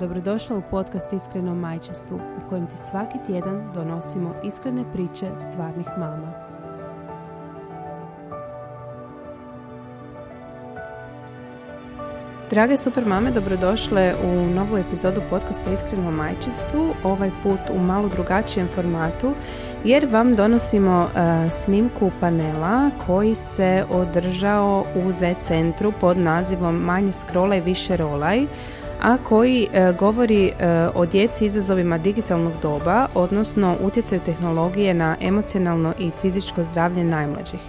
Dobrodošla u podcast Iskreno majčinstvu u kojem ti svaki tjedan donosimo iskrene priče stvarnih mama. Drage super mame, dobrodošle u novu epizodu podcasta Iskreno majčinstvu, ovaj put u malo drugačijem formatu jer vam donosimo uh, snimku panela koji se održao u Z centru pod nazivom Manje scrollaj, više rolaj a koji e, govori e, o djeci izazovima digitalnog doba, odnosno utjecaju tehnologije na emocionalno i fizičko zdravlje najmlađih.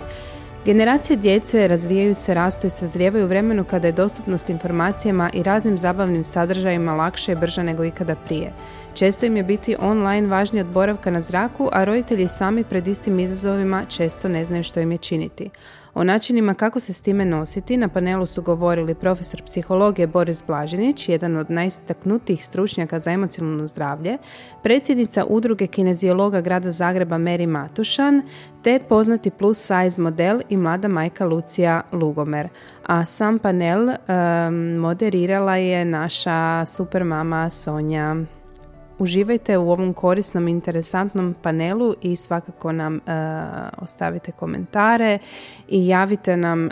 Generacije djece razvijaju se, rastu i sazrijevaju u vremenu kada je dostupnost informacijama i raznim zabavnim sadržajima lakše i brža nego ikada prije. Često im je biti online važniji od boravka na zraku, a roditelji sami pred istim izazovima često ne znaju što im je činiti. O načinima kako se s time nositi na panelu su govorili profesor psihologije Boris Blažinić, jedan od najistaknutijih stručnjaka za emocionalno zdravlje, predsjednica udruge kinezijologa grada Zagreba Meri Matušan, te poznati plus size model i mlada majka Lucija Lugomer. A sam panel moderirala je naša super mama Sonja. Uživajte u ovom korisnom, interesantnom panelu i svakako nam uh, ostavite komentare i javite nam uh,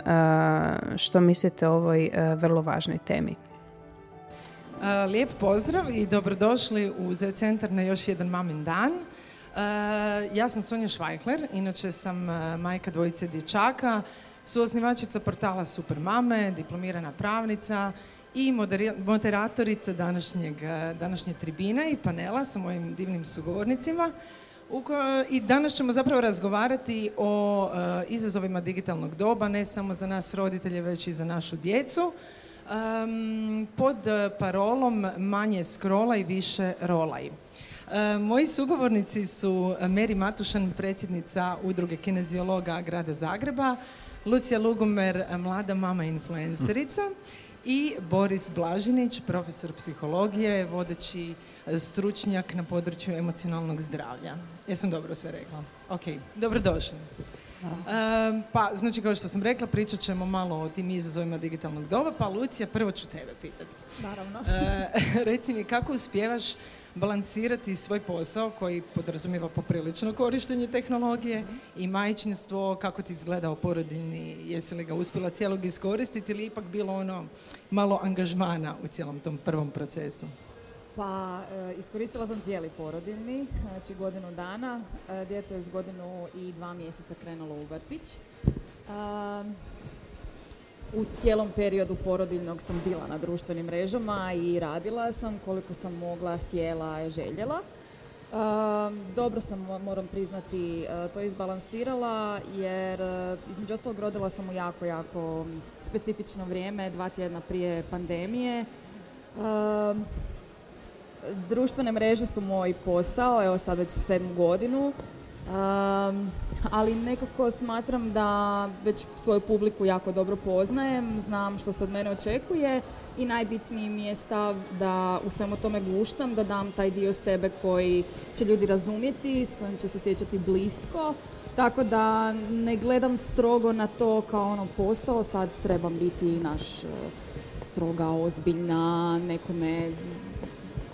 što mislite o ovoj uh, vrlo važnoj temi. Lijep pozdrav i dobrodošli u Z centar na još jedan mamin dan. Ja sam Sonja Švajkler, inače sam majka dvojice dječaka, suosnivačica portala Super Mame, diplomirana pravnica i moderatorica današnjeg, e, današnje tribine i panela sa mojim divnim sugovornicima. I danas ćemo zapravo razgovarati o e, izazovima digitalnog doba, ne samo za nas roditelje, već i za našu djecu. pod parolom manje skrola i više rolaj. moji sugovornici su Meri Matušan, predsjednica udruge kinezijologa grada Zagreba, Lucija Lugumer, mlada mama influencerica i Boris Blažinić, profesor psihologije, vodeći e, stručnjak na području emocionalnog zdravlja. Jesam dobro sve rekla? Ok, dobrodošli. pa, znači kao što sam rekla, pričat ćemo malo o tim izazovima digitalnog doba, pa Lucija, prvo ću tebe pitati. Naravno. E, reci mi, kako uspijevaš balansirati svoj posao koji podrazumijeva poprilično korištenje tehnologije i majčinstvo, kako ti izgledao porodiljni, jesi li ga uspjela cijelog iskoristiti ili ipak bilo ono malo angažmana u cijelom tom prvom procesu? Pa, e, iskoristila sam cijeli porodiljni, znači godinu dana. E, dijete je s godinu i dva mjeseca krenulo u vrtić. E, u cijelom periodu porodiljnog sam bila na društvenim mrežama i radila sam koliko sam mogla, htjela, željela. dobro sam, moram priznati, e, to izbalansirala jer e, između ostalog rodila sam u jako, jako specifično vrijeme, dva tjedna prije pandemije. društvene mreže su moj posao, evo sad već sedmu godinu ali nekako smatram da već svoju publiku jako dobro poznajem, znam što se od mene očekuje i najbitniji mi je stav da u svemu tome guštam, da dam taj dio sebe koji će ljudi razumjeti, s kojim će se sjećati blisko, tako da ne gledam strogo na to kao ono posao, sad trebam biti naš e, stroga, ozbiljna, nekome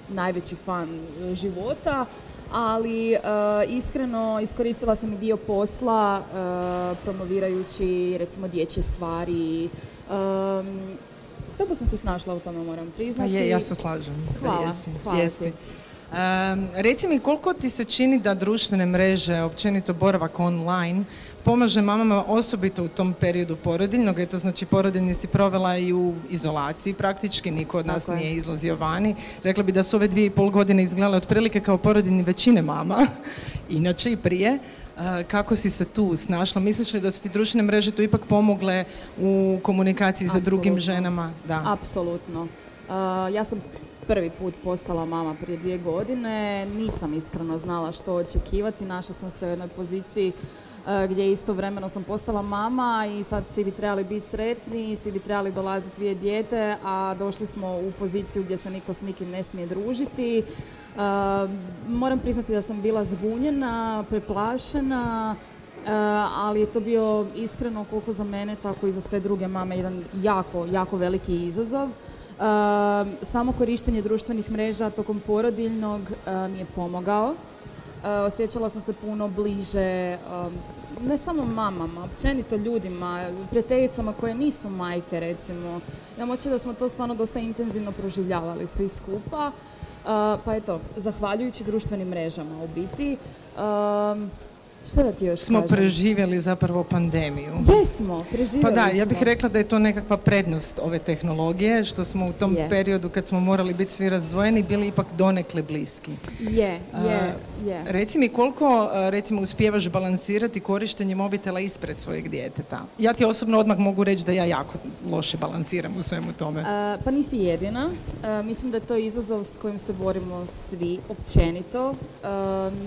najveći fan života, ali uh, iskreno iskoristila sam i dio posla uh, promovirajući recimo dječje stvari. Um, dobro sam se snašla u tome, moram priznati. Pa je, ja se slažem. Hvala, jesi, hvala jesi. Um, reci mi koliko ti se čini da društvene mreže, općenito boravak online, pomaže mamama osobito u tom periodu porodiljnog, eto znači porodiljni si provela i u izolaciji praktički, niko od nas nije izlazio vani. Rekla bi da su ove dvije i pol godine izgledale otprilike kao porodiljni većine mama, inače i prije. E, kako si se tu snašla? Misliš li da su ti društvene mreže tu ipak pomogle u komunikaciji sa drugim ženama? Da. Apsolutno. E, ja sam prvi put postala mama prije dvije godine. Nisam iskreno znala što očekivati. Našla sam se u jednoj poziciji gdje istovremeno sam postala mama i sad svi bi trebali biti sretni, svi bi trebali dolaziti vidjeti dijete, a došli smo u poziciju gdje se niko s nikim ne smije družiti. E, moram priznati da sam bila zbunjena, preplašena, e, ali je to bio iskreno koliko za mene, tako i za sve druge mame jedan jako, jako veliki izazov. samo korištenje društvenih mreža tokom porodiljnog mi je pomogao. Eh, osjećala sam se puno bliže ne samo mamama, općenito ljudima, prijateljicama koje nisu majke recimo. Ja osjećam da smo to stvarno dosta intenzivno proživljavali svi skupa. Eh, pa eto, zahvaljujući društvenim mrežama u biti, šta da ti još Smo preživjeli zapravo pandemiju. Jesmo, preživjeli Pa da, ja bih rekla da je to nekakva prednost ove tehnologije, što smo u tom periodu kad smo morali biti svi razdvojeni, bili ipak donekle bliski. Je, je, je. Reci mi koliko, recimo, uspijevaš balansirati korištenje mobitela ispred svojeg djeteta? Ja ti osobno odmah mogu reći da ja jako loše balansiram u svemu tome. pa nisi jedina. mislim da je to izazov s kojim se borimo svi, općenito.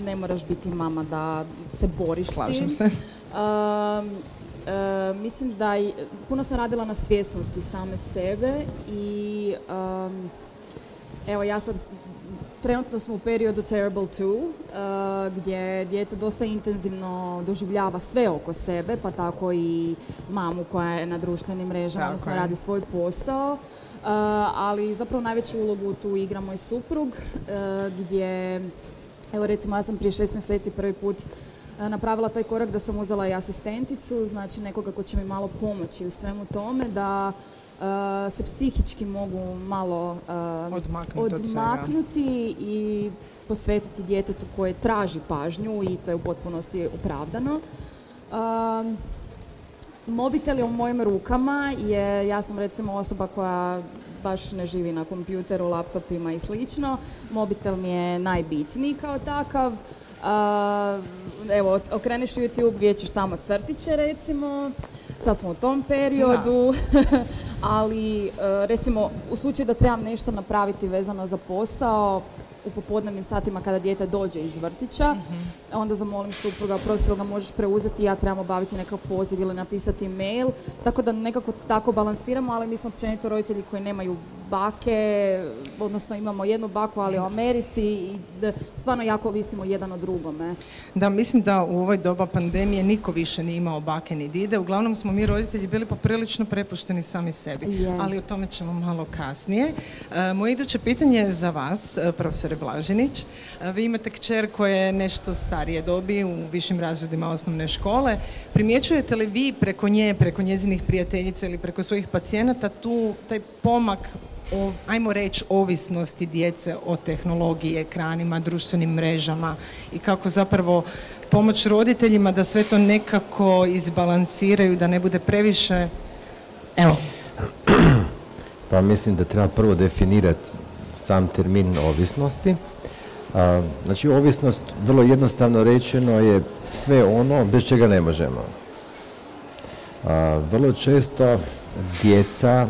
ne moraš biti mama da se se boriš Slažem s tim. se. mislim da puno sam radila na svjesnosti same sebe i evo ja sad trenutno smo u periodu Terrible 2 gdje dijete dosta intenzivno doživljava sve oko sebe pa tako i mamu koja je na društvenim mrežama odnosno radi svoj posao ali zapravo najveću ulogu tu igra moj suprug gdje evo recimo ja sam prije šest mjeseci prvi put E, napravila taj korak da sam uzela i asistenticu, znači nekoga ko će mi malo pomoći u svemu tome, da e, se psihički mogu malo uh, odmaknuti i posvetiti djetetu koje traži pažnju i to je u potpunosti opravdano. mobitel je u mojim rukama, je, ja sam recimo osoba koja baš ne živi na kompjuteru, laptopima i slično. Mobitel mi je najbitniji kao takav evo, okreneš YouTube, vidjet ćeš samo crtiće recimo, sad smo u tom periodu, ali e, recimo u slučaju da trebam nešto napraviti vezano za posao, u popodnevnim satima kada dijete dođe iz vrtića, mhm. onda zamolim supruga, prosim ga možeš preuzeti, ja trebam obaviti nekakav poziv ili napisati mail, tako da nekako tako balansiramo, ali mi smo općenito roditelji koji nemaju bake, odnosno imamo jednu baku, ali u Americi i stvarno jako ovisimo jedan od drugome. Da, mislim da u ovoj doba pandemije niko više nije imao bake ni dide. Uglavnom smo mi roditelji bili poprilično prepušteni sami sebi, ali o tome ćemo malo kasnije. E, moje iduće pitanje je za vas, e, profesore Blažinić. E, vi imate kćer koja je nešto starije dobi u višim razredima osnovne škole. Primjećujete li vi preko nje, preko njezinih prijateljica ili preko svojih pacijenata tu taj pomak ajmo reći, ovisnosti djece o tehnologiji, ekranima, društvenim mrežama i kako zapravo pomoć roditeljima da sve to nekako izbalansiraju, da ne bude previše... Evo. Pa mislim da treba prvo definirati sam termin ovisnosti. znači, ovisnost, vrlo jednostavno rečeno, je sve ono bez čega ne možemo. vrlo često djeca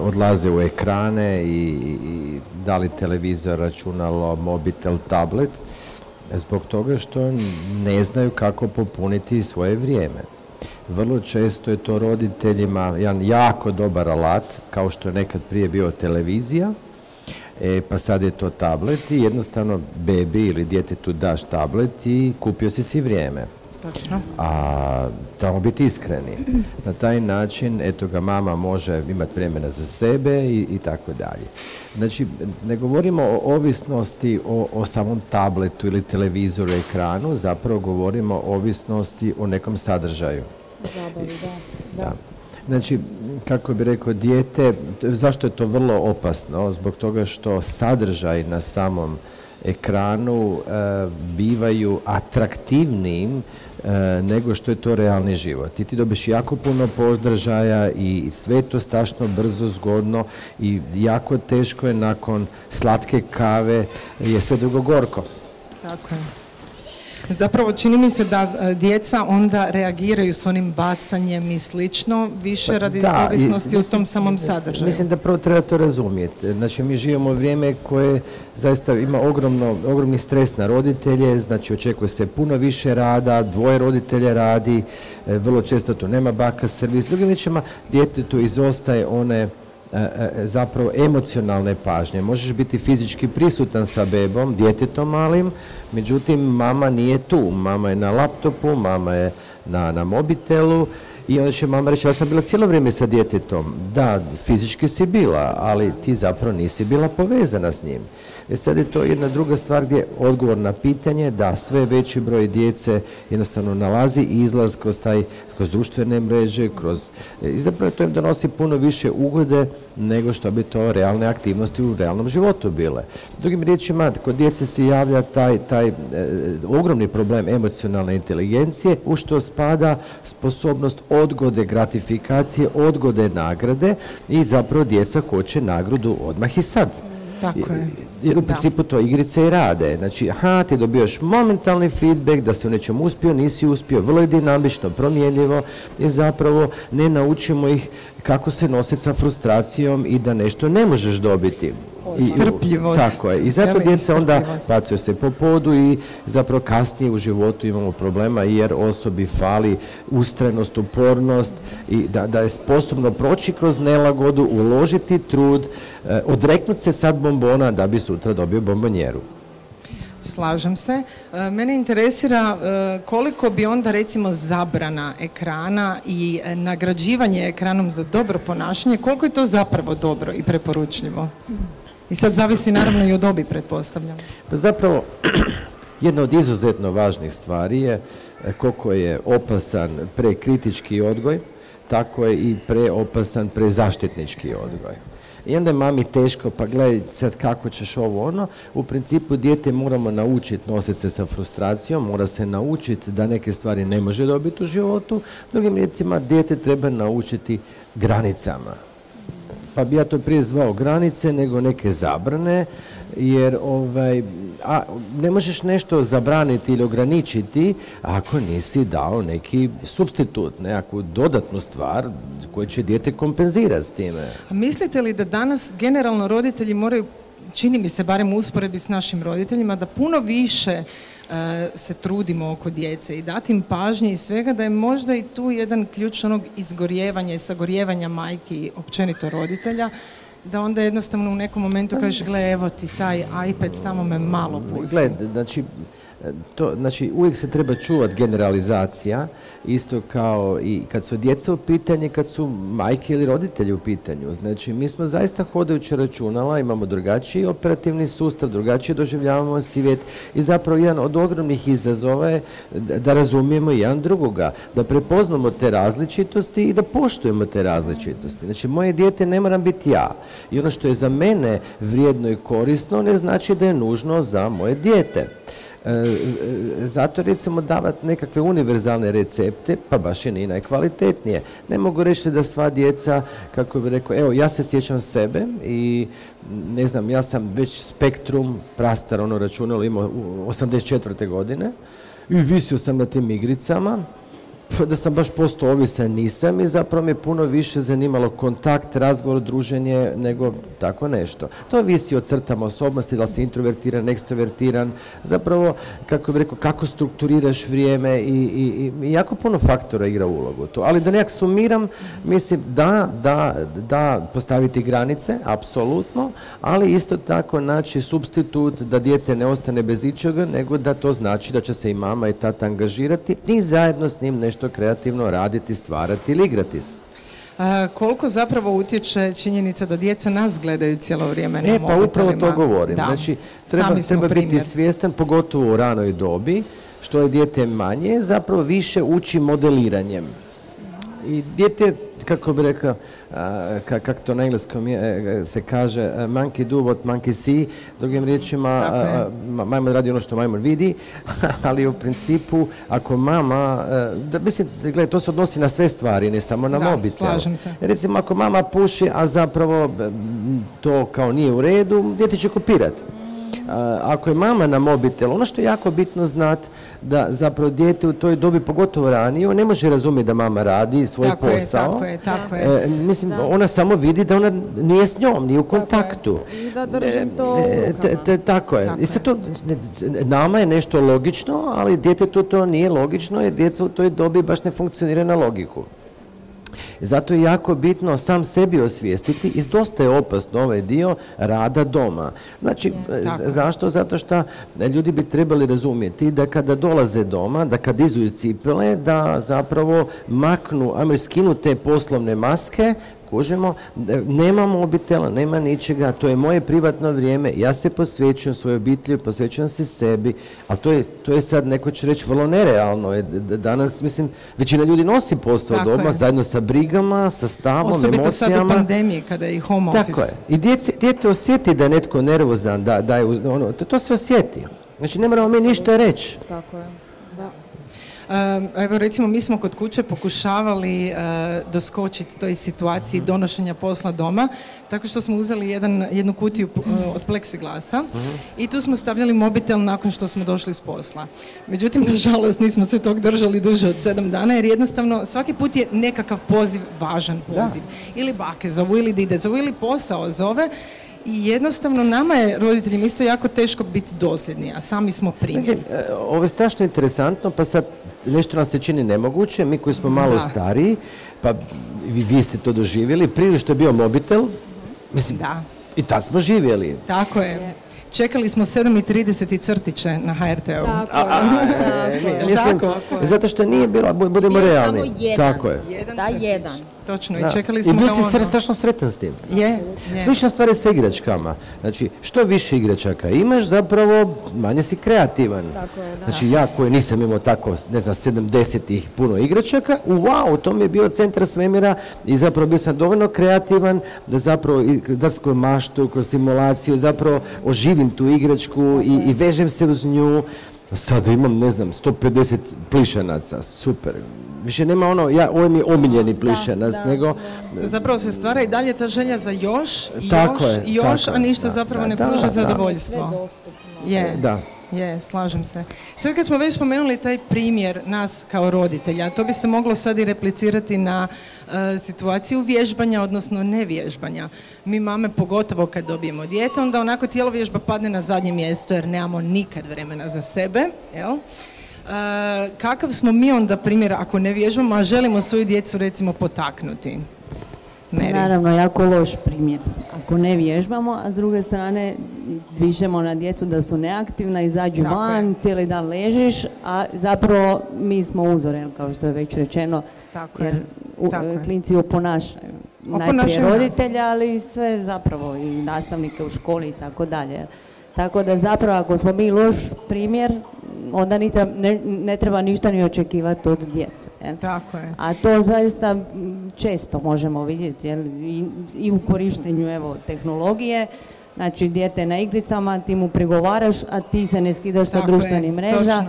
odlaze u ekrane i, i da li televizor, računalo, mobitel, tablet, zbog toga što ne znaju kako popuniti svoje vrijeme. Vrlo često je to roditeljima jedan jako dobar alat, kao što je nekad prije bio televizija, e, pa sad je to tablet i jednostavno bebi ili djetetu daš tablet i kupio si si vrijeme. Točno. A trebamo biti iskreni. Na taj način, eto ga, mama može imati vremena za sebe i, i tako dalje. Znači, ne govorimo o ovisnosti o, o samom tabletu ili televizoru, ekranu, zapravo govorimo o ovisnosti o nekom sadržaju. Zabavi, da. da. Znači, kako bi rekao, dijete, zašto je to vrlo opasno? Zbog toga što sadržaj na samom ekranu e, bivaju atraktivnijim nego što je to realni život. I ti dobiš jako puno podržaja i sve je to strašno brzo, zgodno i jako teško je nakon slatke kave je sve drugo gorko. Tako je. Zapravo čini mi se da e, djeca onda reagiraju s onim bacanjem i slično, više Pa radi da, ovisnosti o mislim- tom samom sadržaju. Mislim da prvo treba to razumjeti. Znači mi živimo u vrijeme koje zaista ima ogromno, ogromni stres na roditelje, znači očekuje se puno više rada, dvoje roditelja radi, e, vrlo često tu nema baka servis. Drugim riječima, djetetu izostaje one zapravo emocionalne pažnje. Možeš biti fizički prisutan sa bebom, djetetom malim, međutim mama nije tu. Mama je na laptopu, mama je na, na mobitelu i onda će mama reći, ja sam bila cijelo vrijeme sa djetetom. Da, fizički si bila, ali ti zapravo nisi bila povezana s njim. E sad je to jedna druga stvar gdje odgovor na pitanje da sve veći broj djece jednostavno nalazi izlaz kroz taj kroz društvene mreže, kroz i zapravo to im donosi puno više ugode nego što bi to realne aktivnosti u realnom životu bile. Drugim riječima, kod djece se javlja taj, taj e, ogromni problem emocionalne inteligencije u što spada sposobnost odgode gratifikacije, odgode nagrade i zapravo djeca hoće nagradu odmah i sad. Tako je. Jer u principu to igrice i rade. Znači, aha, ti dobijaš momentalni feedback da se u nečem uspio, nisi uspio, vrlo je dinamično, promjenljivo i zapravo ne naučimo ih kako se nositi sa frustracijom i da nešto ne možeš dobiti. I- Strpljivost, Tako je. I zato djeca onda bacaju se po podu i zapravo kasnije u životu imamo problema jer osobi fali ustrajnost, upornost i da, da je sposobno proći kroz nelagodu, uložiti trud, eh, odreknuti se sad bombona da bi sutra dobio bombonjeru. Slažem se. E, Mene interesira e, koliko bi onda recimo zabrana ekrana i e, nagrađivanje ekranom za dobro ponašanje, koliko je to zapravo dobro i preporučljivo? I sad zavisi naravno i od dobi, pretpostavljam. Pa zapravo, jedna od izuzetno važnih stvari je koliko je opasan prekritički odgoj, tako je i preopasan prezaštitnički odgoj. I onda je mami teško, pa gledaj sad kako ćeš ovo ono. U principu dijete moramo naučiti nositi se sa frustracijom, mora se naučiti da neke stvari ne može dobiti u životu. Drugim riječima, dijete treba naučiti granicama pa bi ja to prije zvao granice nego neke zabrane, jer ovaj, a, ne možeš nešto zabraniti ili ograničiti ako nisi dao neki substitut, nekakvu dodatnu stvar koju će dijete kompenzirati s time. A mislite li da danas generalno roditelji moraju, čini mi se barem u usporedbi s našim roditeljima, da puno više e, se trudimo oko djece i dati im pažnje i svega, da je možda i tu jedan ključ onog izgorjevanja i sagorijevanja majki općenito roditelja, da onda jednostavno u nekom momentu kažeš, gle, evo ti taj iPad, samo me malo pusti. Gled, znači, to, znači uvijek se treba čuvati generalizacija, isto kao i kad su djeca u pitanju, kad su majke ili roditelji u pitanju. Znači, mi smo zaista hodajuće računala, imamo drugačiji operativni sustav, drugačije doživljavamo svijet i zapravo jedan od ogromnih izazova je da razumijemo jedan drugoga, da prepoznamo te različitosti i da poštujemo te različitosti. Znači, moje dijete ne moram biti ja. I ono što je za mene vrijedno i korisno ne znači da je nužno za moje dijete. E, zato recimo davati nekakve univerzalne recepte, pa baš i nije najkvalitetnije. Ne mogu reći da sva djeca, kako bi rekao, evo ja se sjećam sebe i ne znam, ja sam već spektrum, prastar ono računalo imao u 84. godine i visio sam na tim igricama, da sam baš postao ovisan nisam i zapravo me puno više zanimalo kontakt, razgovor, druženje nego tako nešto. To visi od crtama osobnosti, da li si introvertiran, ekstrovertiran, zapravo, kako bih rekao, kako strukturiraš vrijeme i, i, i jako puno faktora igra ulogu to. Ali da nekak sumiram, mislim da, da, da postaviti granice, apsolutno, ali isto tako naći substitut da dijete ne ostane bez ičega, nego da to znači da će se i mama i tata angažirati i zajedno s njim nešto kreativno raditi, stvarati ili igrati se. A, koliko zapravo utječe činjenica da djeca nas gledaju cijelo vrijeme na E, pa upravo to govorim. Da. Znači, treba, Sami smo treba biti svjestan, pogotovo u ranoj dobi, što je dijete manje, zapravo više uči modeliranjem. I dijete, kako bi rekao, kako to na engleskom je, e, se kaže, a, monkey do what monkey see, drugim riječima, Tako je. a, a, ma- majmun radi ono što majmun vidi, ali u principu, ako mama, e, da, mislim, gledaj, to se odnosi na sve stvari, ne samo na Da, mobitel. slažem se. Recimo, ako mama puši, a zapravo to kao nije u redu, dijete će kopirati. ako je mama na mobitel, ono što je jako bitno znati da zapravo dijete u toj dobi, pogotovo ranije, on ne može razumjeti da mama radi svoj tako posao. Je, tako je, tako je. E, mislim, ona samo vidi da ona nije s njom, nije u kontaktu. I da držim to e, Tako je. I sad to, nama je nešto logično, ali djetetu to nije logično jer djeca u toj dobi baš ne funkcionira na logiku. Zato je jako bitno sam sebi osvijestiti i dosta je opasno ovaj dio rada doma. Znači, zašto? Zato što ljudi bi trebali razumjeti da kada dolaze doma, da kad izuju cipele, da zapravo maknu, ajmo skinu te poslovne maske kužimo, nema mobitela, nema ničega, to je moje privatno vrijeme, ja se posvećujem svojoj obitelji, posvećujem se sebi, a to je, to je sad, neko će reći, vrlo nerealno. Danas, mislim, većina ljudi nosi posao doma, zajedno sa brigama, sa stavom, Osobito emocijama. sad u pandemiji, kada je i home office. Tako je. I djete, osjeti da je netko nervozan, da, da je, ono, to, to se osjeti. Znači, ne moramo mi ništa reći. Tako je. Evo recimo mi smo kod kuće pokušavali e, doskočiti toj situaciji donošenja posla doma tako što smo uzeli jedan, jednu kutiju e, od pleksiglasa i tu smo stavljali mobitel nakon što smo došli s posla. Međutim, nažalost nismo se tog držali duže od sedam dana jer jednostavno svaki put je nekakav poziv važan poziv. Ili bake zovu, ili dide zovu, ili posao zove i jednostavno nama je roditeljima isto jako teško biti dosljedni, a sami smo primjer. E, ovo je strašno interesantno, pa sad nešto nam se čini nemoguće, mi koji smo malo stariji, pa vi, vi ste to doživjeli, prije što je bio mobitel, mislim, da. i tad smo živjeli. Tako je. Čekali smo 7.30 i crtiće na HRT-u. Tako je. zato što nije bilo, budemo realni. samo jedan. Tako je. Jedan da, jedan. Točno, i čekali smo I bio si ono... strašno sretan s tim. Je, Slična stvar je sa igračkama. Znači, što više igračaka imaš, zapravo manje si kreativan. Tako je, da. Znači, ja koji nisam imao tako, ne znam, 70-ih puno igračaka, wow, to mi je bio centar svemira i zapravo bio sam dovoljno kreativan da zapravo da kroz maštu, kroz simulaciju, zapravo oživim tu igračku i, i vežem se uz nju. Sada imam, ne znam, 150 plišanaca, super, više nema ono, ja, ovo mi je omiljeni plišenac, nego... Zapravo se stvara i dalje ta želja za još, i još, i još, a ništa zapravo ne pruža zadovoljstvo. Je. Da. Je, slažem se. Sad kad smo već spomenuli taj primjer nas kao roditelja, to bi se moglo sad i replicirati na e, situaciju vježbanja, odnosno nevježbanja. Mi mame, pogotovo kad dobijemo dijete, onda onako tijelo vježba padne na zadnje mjesto jer nemamo nikad vremena za sebe, jel? E, kakav smo mi onda primjer ako ne vježbamo, a želimo svoju djecu recimo potaknuti? Mary. Naravno, jako loš primjer. Ako ne vježbamo, a s druge strane višemo na djecu da su neaktivna, izađu van, cijeli dan ležiš, a zapravo mi smo uzore, kao što je već rečeno, Tako jer u, klinci oponašaju. Najprije roditelja, ali i sve zapravo i nastavnike u školi i tako dalje. Tako da zapravo ako smo mi loš primjer, onda ne, treba ništa ni očekivati od djece. Tako je. A to zaista često možemo vidjeti I, i u korištenju evo, tehnologije. Znači, dijete na igricama, ti mu prigovaraš, a ti se ne skidaš sa društvenih mreža.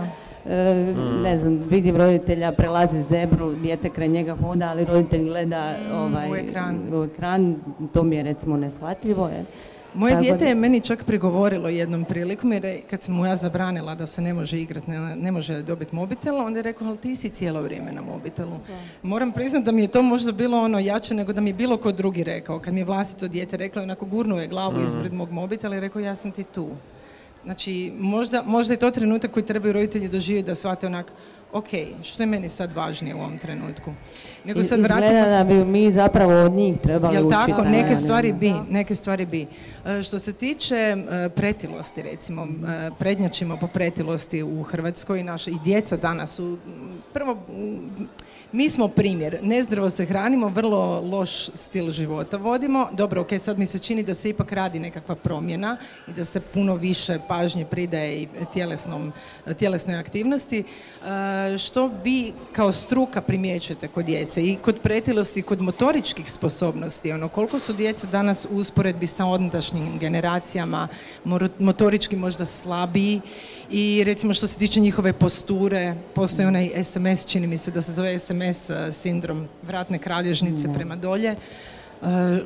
E, ne znam, vidim roditelja, prelazi zebru, dijete kraj njega hoda, ali roditelj gleda mm, ovaj, u, ekran. u ekran, to mi je recimo neshvatljivo. Je. Moje dijete je meni čak prigovorilo jednom prilikom jer kad sam mu ja zabranila da se ne može igrati, ne, može dobiti mobitel, onda je rekao, ali ti si cijelo vrijeme na mobitelu. Moram priznati da mi je to možda bilo ono jače nego da mi je bilo ko drugi rekao. Kad mi je vlastito dijete reklo, onako gurnuo je glavu mm. ispred mog mobitela i rekao, ja sam ti tu. Znači, možda, možda je to trenutak koji trebaju roditelji doživjeti da shvate onak, ok, što je meni sad važnije u ovom trenutku? Nego sad Izgleda da bi mi zapravo od njih trebali Jel učiti. tako? Neke stvari bi, neke stvari bi. E, što se tiče e, pretilosti, recimo, e, prednjačimo po pretilosti u Hrvatskoj, naša i djeca danas su, prvo, mi smo primjer, nezdravo se hranimo, vrlo loš stil života vodimo. Dobro, ok, sad mi se čini da se ipak radi nekakva promjena i da se puno više pažnje pridaje i tjelesnom, tjelesnoj aktivnosti. E, što vi kao struka primjećujete kod djece i kod pretilosti i kod motoričkih sposobnosti? Ono, koliko su djeca danas u usporedbi sa ondašnjim generacijama motorički možda slabiji i recimo što se tiče njihove posture, postoji onaj SMS, čini mi se da se zove SMS eh, sindrom vratne kralježnice prema dolje.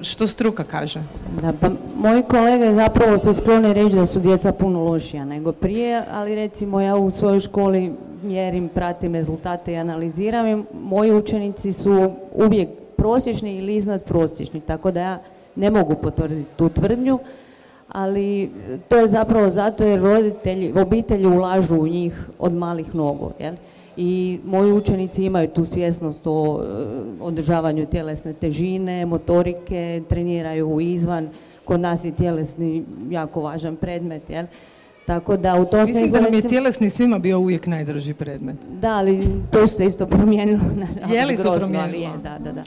Što struka kaže? Da, pa moji kolege zapravo su skloni reći da su djeca puno lošija nego prije, ali recimo ja u svojoj školi mjerim, pratim rezultate i analiziram i moji učenici su uvijek prosječni ili iznad prosječni, tako da ja ne mogu potvrditi tu tvrdnju, ali to je zapravo zato jer roditelji, obitelji ulažu u njih od malih nogu. Jel? I moji učenici imaju tu svjesnost o e, održavanju tjelesne težine, motorike, treniraju izvan. Kod nas je tjelesni jako važan predmet. Jel? Tako da u tom Mislim da nam je tjelesni svima bio uvijek najdrži predmet. Da, ali to se isto promijenilo. je li se promijenilo? da, da, da.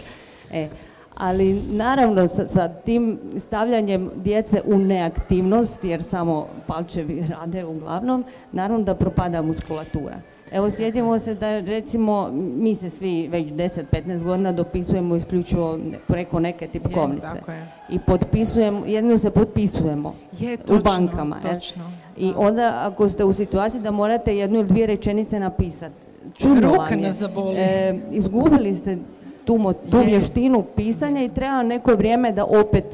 E, ali naravno sa, sa, tim stavljanjem djece u neaktivnost, jer samo palčevi rade uglavnom, naravno da propada muskulatura. Evo sjetimo se da recimo mi se svi već 10-15 godina dopisujemo isključivo preko neke tipkovnice. Je, I potpisujemo, jedno se potpisujemo je, točno, u bankama. Točno. I onda ako ste u situaciji da morate jednu ili dvije rečenice napisati, čudno Ruka E, izgubili ste tu, tu vještinu pisanja i treba neko vrijeme da opet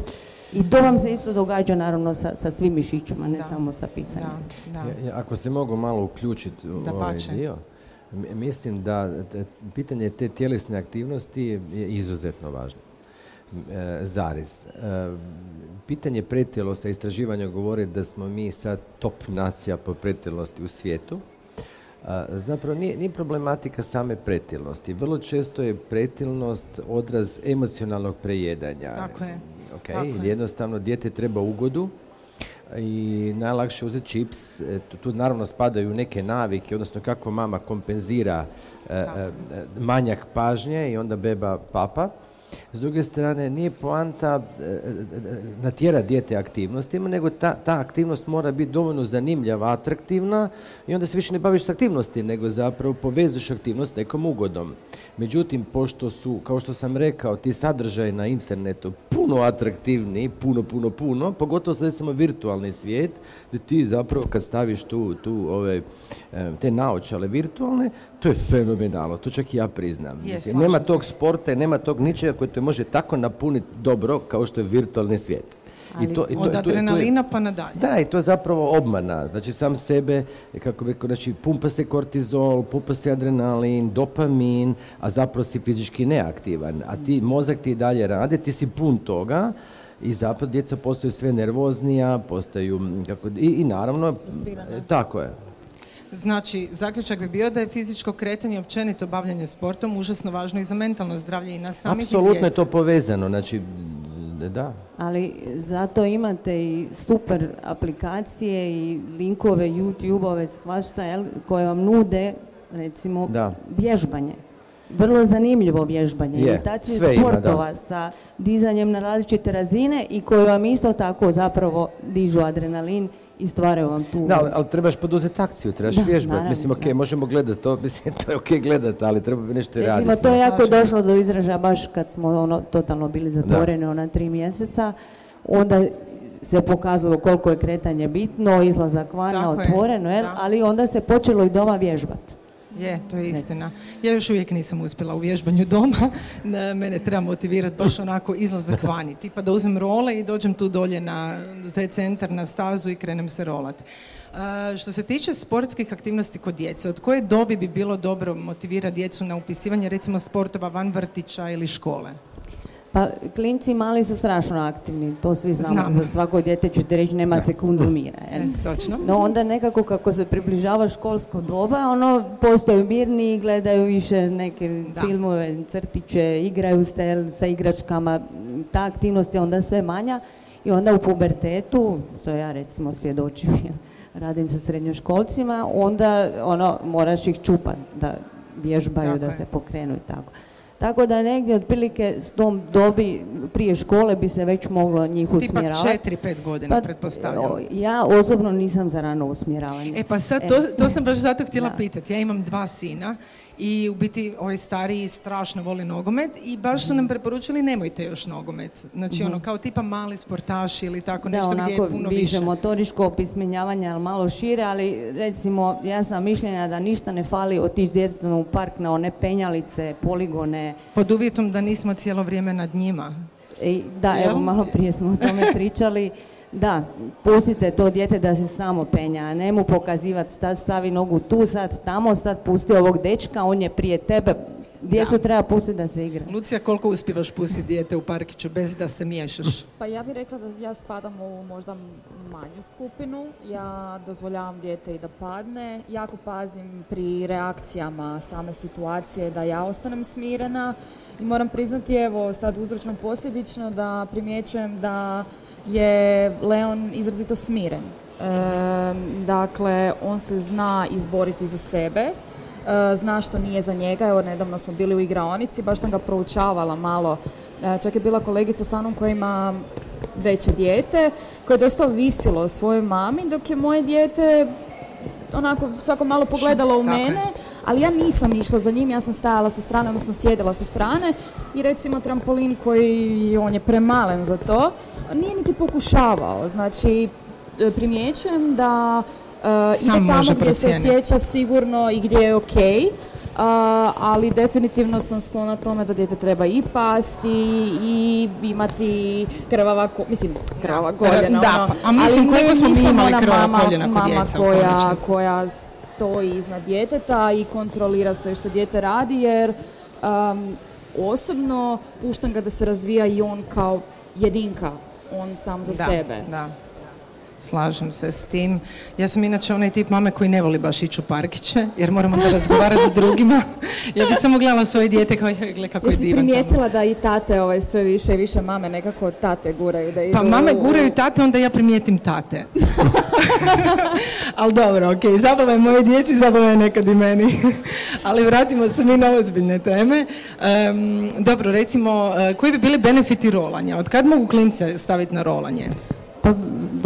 i to vam se isto događa naravno sa, sa svim mišićima, ne samo sa picanjem. Da, ja, ako se mogu malo uključiti u ovaj dio, mislim da pitanje te tjelesne aktivnosti je izuzetno važno. E, zariz. E, pitanje pretjelosti, istraživanja govore da smo mi sad top nacija po pretjelosti u svijetu. zapravo nije, nije problematika same pretjelnosti. Vrlo često je pretjelnost odraz emocionalnog prejedanja. Tako je. Okay? Jednostavno, dijete treba ugodu i najlakše uzeti čips. E, tu, naravno spadaju neke navike, odnosno kako mama kompenzira e, manjak pažnje i onda beba papa. S druge strane, nije poanta e, e, e, natjera dijete aktivnostima, nego ta, ta aktivnost mora biti dovoljno zanimljiva, atraktivna i onda se više ne baviš s aktivnosti, nego zapravo povezuješ aktivnost nekom ugodom. Međutim, pošto su, kao što sam rekao, ti sadržaji na internetu puno atraktivni, puno, puno, puno, pogotovo sad recimo virtualni svijet, da ti zapravo kad staviš tu, tu ove, te naočale virtualne, to je fenomenalno, to čak i ja priznam. Mislim, nema tog sporta, nema tog ničega koji te može tako napuniti dobro kao što je virtualni svijet. I to, i to, od adrenalina pa nadalje. Da, i to je zapravo obmana. Znači sam sebe, kako bi rekao, znači pumpa se kortizol, pumpa se adrenalin, dopamin, a zapravo si fizički neaktivan. A ti, mozak ti dalje rade, ti si pun toga, i zapravo djeca postaju sve nervoznija, postaju, kako, i, i naravno, tako je. Znači, zaključak bi bio da je fizičko kretanje, općenito bavljanje sportom, užasno važno i za mentalno zdravlje i na samih Apsolutno je to povezano, znači, da. Ali zato imate i super aplikacije i linkove, YouTube-ove, svašta, koje vam nude, recimo, vježbanje. Vrlo zanimljivo vježbanje, imitacije sportova sa dizanjem na različite razine i koje vam isto tako zapravo dižu adrenalin i stvaraju vam tu... Da, ali, trebaš poduzeti akciju, trebaš vježbati. Mislim, ok, možemo gledati to, mislim, to je ok gledati, ali treba bi nešto Recimo, raditi. to je jako došlo do izražaja baš kad smo ono, totalno bili zatvoreni, ona tri mjeseca, onda se pokazalo koliko je kretanje bitno, izlazak van otvoreno, je, ali onda se počelo i doma vježbati. Je, to je istina. Ja još uvijek nisam uspjela u vježbanju doma. Mene treba motivirati baš onako izlazak vani. Tipa da uzmem role i dođem tu dolje na Z centar, na stazu i krenem se rolati. što se tiče sportskih aktivnosti kod djece, od koje dobi bi bilo dobro motivirati djecu na upisivanje recimo sportova van vrtića ili škole? Pa klinci mali su strašno aktivni, to svi znamo. Za svako dijete ćete reći nema sekundu mira. E, točno. No onda nekako kako se približava školsko doba, ono postaju mirni i gledaju više neke filmove, crtiće, igraju se sa igračkama. Ta aktivnost je onda sve manja i onda u pubertetu, što ja recimo svjedočim, radim sa srednjoškolcima, onda ono moraš ih čupati da vježbaju, da se pokrenu i tako. Tako da negdje otprilike s tom dobi prije škole bi se već moglo njih usmjeravati. Tipa 4-5 godina, pa, pretpostavljam. Ja osobno nisam za rano usmjeravanje. E pa sad, to, to sam baš zato htjela pitati. Ja imam dva sina i u biti ovaj stariji strašno voli nogomet i baš su nam preporučili nemojte još nogomet. Znači ono kao tipa mali sportaši ili tako nešto gdje je puno više. više motoriško opismenjavanje, ali malo šire, ali recimo ja sam mišljenja da ništa ne fali otići djetetom u park na one penjalice, poligone. Pod uvjetom da nismo cijelo vrijeme nad njima. I, da, evo, malo prije smo o tome pričali. Da, pustite to dijete da se samo penja, a ne mu pokazivati, stavi nogu tu, sad tamo, sad pusti ovog dečka, on je prije tebe, Djecu treba pustiti da se igra. Lucija, koliko uspivaš pustiti dijete u parkiću bez da se miješaš? Pa ja bih rekla da ja spadam u možda manju skupinu. Ja dozvoljavam dijete i da padne. Jako pazim pri reakcijama same situacije da ja ostanem smirena. I moram priznati, evo, sad uzročno posljedično da primjećujem da je Leon izrazito smiren. dakle, on se zna izboriti za sebe E, zna što nije za njega. Evo, nedavno smo bili u igraonici, baš sam ga proučavala malo. E, čak je bila kolegica sa mnom koja ima veće dijete, koje je dosta visilo o svojoj mami, dok je moje dijete onako svako malo pogledalo u mene, ali ja nisam išla za njim, ja sam stajala sa strane, odnosno sjedila sa strane. I recimo trampolin koji on je premalen za to, nije niti pokušavao. Znači, e, primjećujem da Uh, ide tamo gdje se osjeća sigurno i gdje je ok, uh, ali definitivno sam sklona tome da dijete treba i pasti i imati krvava, mislim krvava goljena, da, ono, pa, a mislim koliko smo mi imali krvava mama, mama koja, koja stoji iznad djeteta i kontrolira sve što dijete radi jer um, osobno puštam ga da se razvija i on kao jedinka, on sam za sebe. Da. Slažem se s tim. Ja sam inače onaj tip mame koji ne voli baš ići u parkiće, jer moramo da razgovarati s drugima. Ja bi samo gledala svoje dijete kao gle kako je divan primijetila da i tate ovaj, sve više i više mame nekako tate guraju da idu... Pa mame guraju tate, onda ja primijetim tate. Ali dobro, ok, zabava je moje djeci, zabava je nekad i meni. Ali vratimo se mi na ozbiljne teme. dobro, recimo, eh, koji bi bili benefiti rolanja? Od kad mogu klince staviti na rolanje? Pa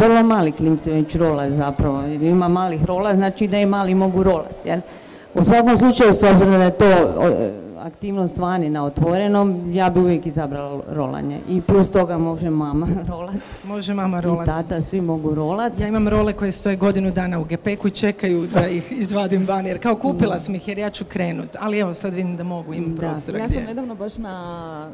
vrlo mali klinci već rolaju zapravo. Ima malih rola, znači da i mali mogu rolati. Jel? U svakom slučaju, s obzirom da je to aktivnost vani na otvorenom, ja bi uvijek izabrala rolanje. I plus toga može mama rolati. Može mama rolati. I tata, svi mogu rolati. Ja imam role koje stoje godinu dana u gepeku i čekaju da ih izvadim van, jer kao kupila sam ih jer ja ću krenut. Ali evo sad vidim da mogu, imam prostora Ja sam nedavno baš na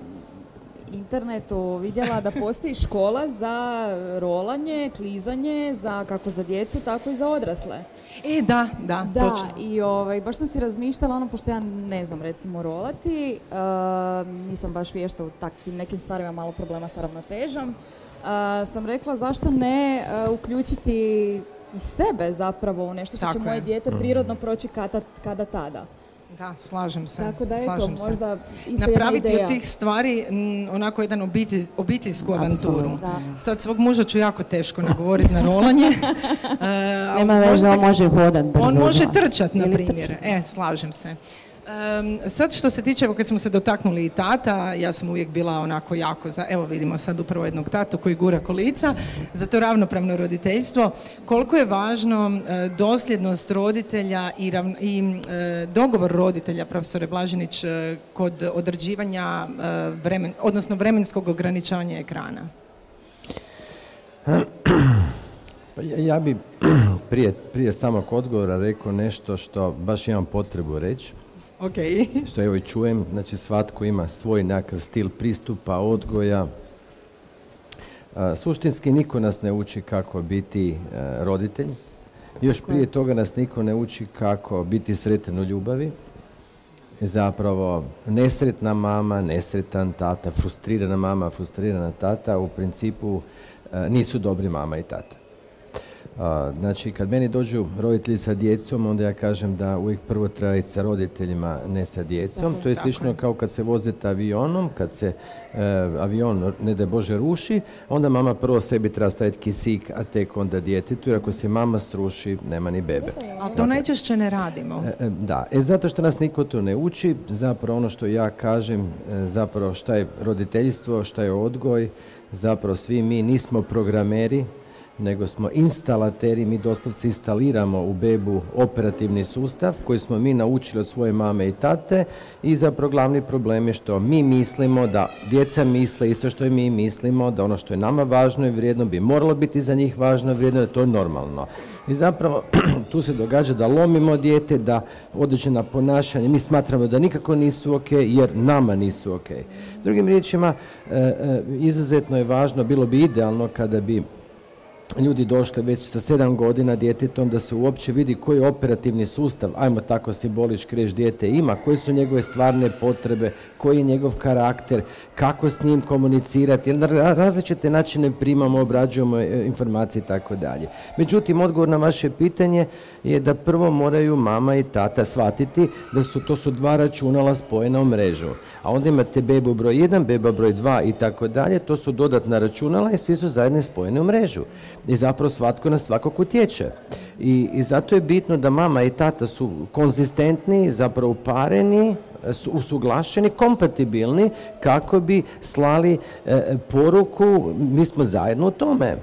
internetu vidjela da postoji škola za rolanje, klizanje, za kako za djecu, tako i za odrasle. E, da, da, da točno. i ovaj, baš sam si razmišljala, ono, pošto ja ne znam recimo rolati, nisam baš vješta u takvim nekim stvarima, malo problema sa ravnotežom, sam rekla zašto ne uključiti i sebe zapravo u nešto što će moje dijete prirodno proći kada, kada tada. Da, slažem se. Tako da je to možda Napraviti od tih stvari onako jedan obitelj, obiteljsku avanturu. Sad svog muža ću jako teško nagovoriti na rolanje. uh, Nema veze, on može hodat On može trčat, na primjer. E, slažem se. Um, sad što se tiče, evo kad smo se dotaknuli i tata, ja sam uvijek bila onako jako za, evo vidimo sad upravo jednog tatu koji gura kolica, za to ravnopravno roditeljstvo. Koliko je važno dosljednost roditelja i, i dogovor roditelja, profesore Blažinić, uh, kod određivanja vremen, odnosno vremenskog ograničavanja ekrana? Pa ja bi prije, prije samog odgovora rekao nešto što baš imam potrebu reći. Okay. Što evo i čujem, znači svatko ima svoj nekakav stil pristupa, odgoja. suštinski niko nas ne uči kako biti e, roditelj. Još prije toga nas niko ne uči kako biti sretan u ljubavi. Zapravo, nesretna mama, nesretan tata, frustrirana mama, frustrirana tata u principu e, nisu dobri mama i tata znači, kad meni dođu roditelji sa djecom, onda ja kažem da uvijek prvo treba sa roditeljima, ne sa djecom. to je slično kao kad se vozite avionom, kad se e, avion, ne da Bože, ruši, onda mama prvo sebi treba staviti kisik, a tek onda djetetu, jer ako se mama sruši, nema ni bebe. A to najčešće ne radimo. E, e, da, e, zato što nas niko to ne uči, zapravo ono što ja kažem, zapravo šta je roditeljstvo, šta je odgoj, zapravo svi mi nismo programeri, nego smo instalateri, mi doslovce instaliramo u bebu operativni sustav koji smo mi naučili od svoje mame i tate i zapravo glavni problem je što mi mislimo da djeca misle isto što i mi mislimo, da ono što je nama važno i vrijedno bi moralo biti za njih važno i vrijedno, da to je normalno. I zapravo tu se događa da lomimo dijete, da određena ponašanja, mi smatramo da nikako nisu ok, jer nama nisu ok. Drugim riječima, e, e, izuzetno je važno, bilo bi idealno kada bi ljudi došli već sa sedam godina djetetom da se uopće vidi koji operativni sustav, ajmo tako simbolički reći, dijete ima, koje su njegove stvarne potrebe, koji je njegov karakter, kako s njim komunicirati, na različite načine primamo, obrađujemo e, informacije i tako dalje. Međutim, odgovor na vaše pitanje je da prvo moraju mama i tata shvatiti da su to su dva računala spojena u mrežu. A onda imate bebu broj 1, beba broj 2 i tako dalje, to su dodatna računala i svi su zajedno spojeni u mrežu. I zapravo svatko na svakog utječe. I, I zato je bitno da mama i tata su konzistentni, zapravo upareni, su usuglašeni, kompatibilni kako bi slali e, poruku mi smo zajedno u tome.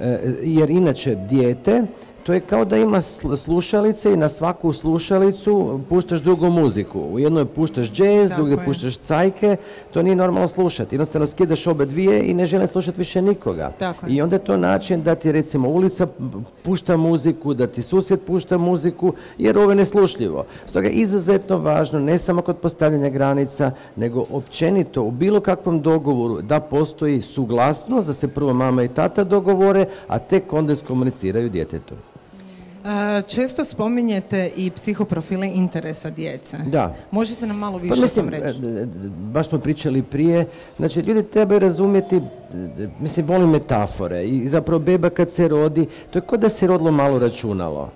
E, jer inače dijete to je kao da ima slušalice i na svaku slušalicu puštaš drugu muziku. U jednoj puštaš džez, drugdje puštaš cajke, to nije normalno slušati. Jednostavno skidaš obe dvije i ne žele slušati više nikoga. I onda je to način da ti recimo ulica pušta muziku, da ti susjed pušta muziku, jer ovo je neslušljivo. Stoga je izuzetno važno, ne samo kod postavljanja granica, nego općenito u bilo kakvom dogovoru da postoji suglasnost, da se prvo mama i tata dogovore, a tek onda iskomuniciraju djetetu. Često spominjete i psihoprofile interesa djece. Da. Možete nam malo pa više pa, mislim, reći? E, baš smo pričali prije. Znači, ljudi trebaju razumjeti, mislim, volim metafore. I zapravo beba kad se rodi, to je kod da se rodilo malo računalo.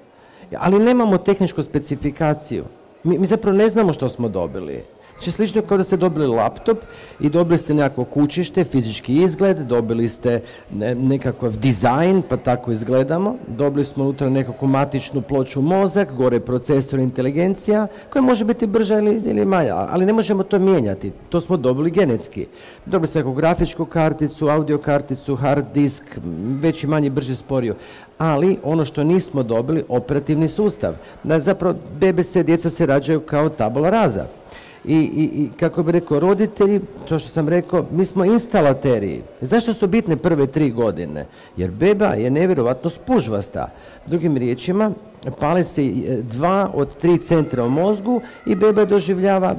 Ali nemamo tehničku specifikaciju. Mi, mi zapravo ne znamo što smo dobili. Znači slično kao da ste dobili laptop i dobili ste nekakvo kućište, fizički izgled, dobili ste nekakav dizajn, pa tako izgledamo. Dobili smo unutra nekakvu matičnu ploču mozak, gore procesor inteligencija, koja može biti brža ili, ili manja, ali ne možemo to mijenjati. To smo dobili genetski. Dobili ste neku grafičku karticu, audio karticu, hard disk, veći, manji, brži, sporio ali ono što nismo dobili, operativni sustav. Da zapravo bebe se, djeca se rađaju kao tabula raza i, i, i kako bi rekao roditelji, to što sam rekao, mi smo instalateri. Zašto su bitne prve tri godine? Jer beba je nevjerovatno spužvasta. Drugim riječima, pale se e, dva od tri centra u mozgu i beba doživljava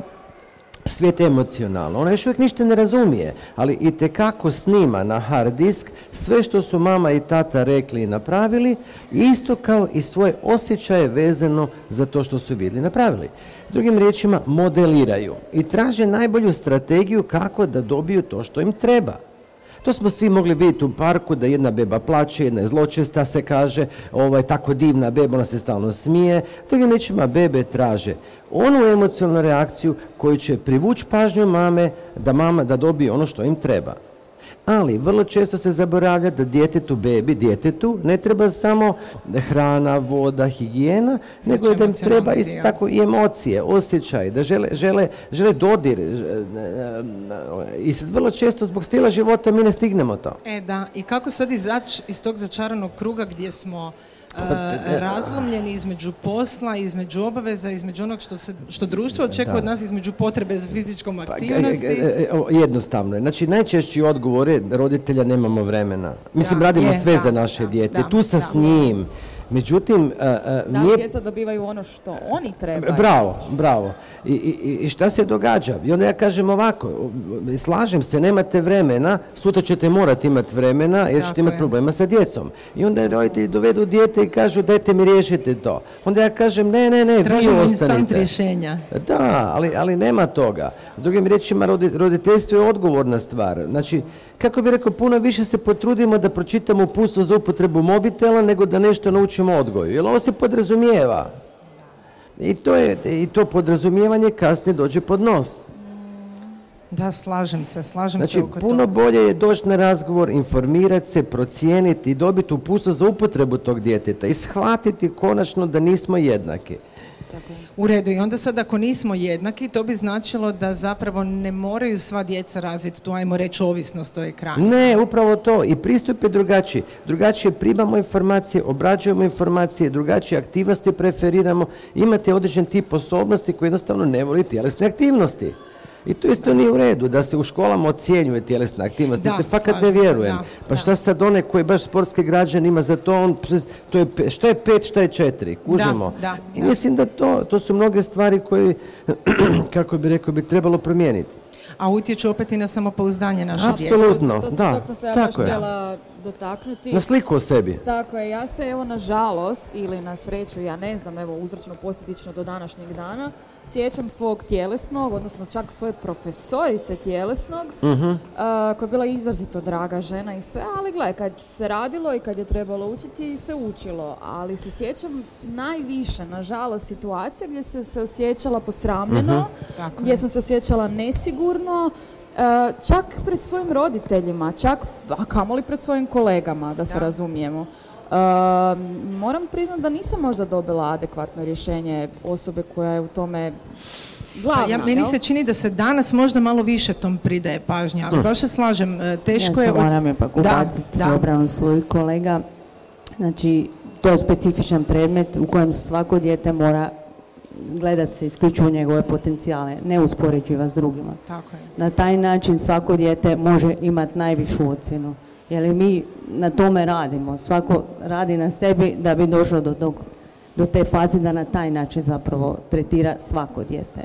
svijet emocionalno. Ona još uvijek ništa ne razumije, ali i tekako snima na hard disk sve što su mama i tata rekli i napravili, isto kao i svoje osjećaje vezano za to što su vidjeli napravili. Drugim riječima, modeliraju i traže najbolju strategiju kako da dobiju to što im treba. To smo svi mogli vidjeti u parku da jedna beba plaće, jedna je zločesta se kaže, ovo je tako divna beba, ona se stalno smije. Drugim riječima bebe traže onu emocionalnu reakciju koju će privući pažnju mame da mama da dobije ono što im treba. Ali vrlo često se zaboravlja da djetetu, bebi, djetetu ne treba samo hrana, voda, higijena, nego da im treba isto tako i emocije, osjećaj, da žele, žele, žele dodir. E, e, I vrlo često zbog stila života mi ne stignemo to. E da, i kako sad izaći iz tog začaranog kruga gdje smo uh, razlomljeni između posla, između obaveza, između onog što, se, što društvo očekuje od nas, između potrebe za fizičkom pa, aktivnosti. jednostavno je. Znači, najčešći odgovor je roditelja nemamo vremena. Mislim, radimo sve za naše dijete. tu sam s njim. Međutim, da nije... djeca dobivaju ono što oni trebaju. Bravo, bravo. I, i, I šta se događa? I onda ja kažem ovako, slažem se, nemate vremena, sutra ćete morati imati vremena jer ćete imati problema sa djecom. I onda roditelji dovedu dijete i kažu dajte mi riješite to. Onda ja kažem ne, ne, ne, Tražimo vi ostanite. rješenja. Da, ali, ali nema toga. S drugim riječima, roditeljstvo je odgovorna stvar. Znači, kako bi rekao, puno više se potrudimo da pročitamo pusto za upotrebu mobitela nego da nešto naučimo odgoju. Jer ovo se podrazumijeva. I to, je, I to podrazumijevanje kasnije dođe pod nos. Da, slažem se, slažem znači, se oko puno bolje je doći na razgovor, informirati se, procijeniti i dobiti upustvo za upotrebu tog djeteta i shvatiti konačno da nismo jednaki. U redu. I onda sad ako nismo jednaki, to bi značilo da zapravo ne moraju sva djeca razviti tu, ajmo reći, ovisnost o ekranu. Ne, upravo to. I pristup je drugačiji. Drugačije primamo informacije, obrađujemo informacije, drugačije aktivnosti preferiramo. Imate određen tip osobnosti koji jednostavno ne voli tjelesne aktivnosti. I to isto nije u redu, da se u školama ocjenjuje tjelesna aktivnost. Da, se fakat ne vjerujem. pa šta sad onaj koji baš sportski građan ima za to, on, to je, šta je pet, šta je četiri, kužimo. I mislim da to, to su mnoge stvari koje, kako bi rekao, bi trebalo promijeniti. A utječu opet i na samopouzdanje naše Apsolutno, da. To sam se ja htjela dotaknuti. Na sliku o sebi. Tako je, ja se evo na žalost ili na sreću, ja ne znam, evo uzročno posljedično do današnjeg dana, sjećam svog tjelesnog, odnosno čak svoje profesorice tjelesnog, uh koja je bila izrazito draga žena i sve, ali gledaj, kad se radilo i kad je trebalo učiti, se učilo, ali se sjećam najviše, nažalost, situacija gdje se, se osjećala posramljeno, uh gdje sam se osjećala nesigurno, čak pred svojim roditeljima, čak, a kamoli pred svojim kolegama, da se razumijemo. E, moram priznati da nisam možda dobila adekvatno rješenje osobe koja je u tome glavna. Ja, meni se čini da se danas možda malo više tom pridaje pažnja, ali hm. baš se slažem, e, teško ja je... Ja moram je pak ubaciti da, obranu svojih kolega. Znači, to je specifičan predmet u kojem svako dijete mora gledat se isključivo njegove potencijale, ne uspoređiva s drugima. Tako je. Na taj način svako dijete može imati najvišu ocjenu. Jer mi na tome radimo. Svako radi na sebi da bi došlo do, do te faze da na taj način zapravo tretira svako dijete.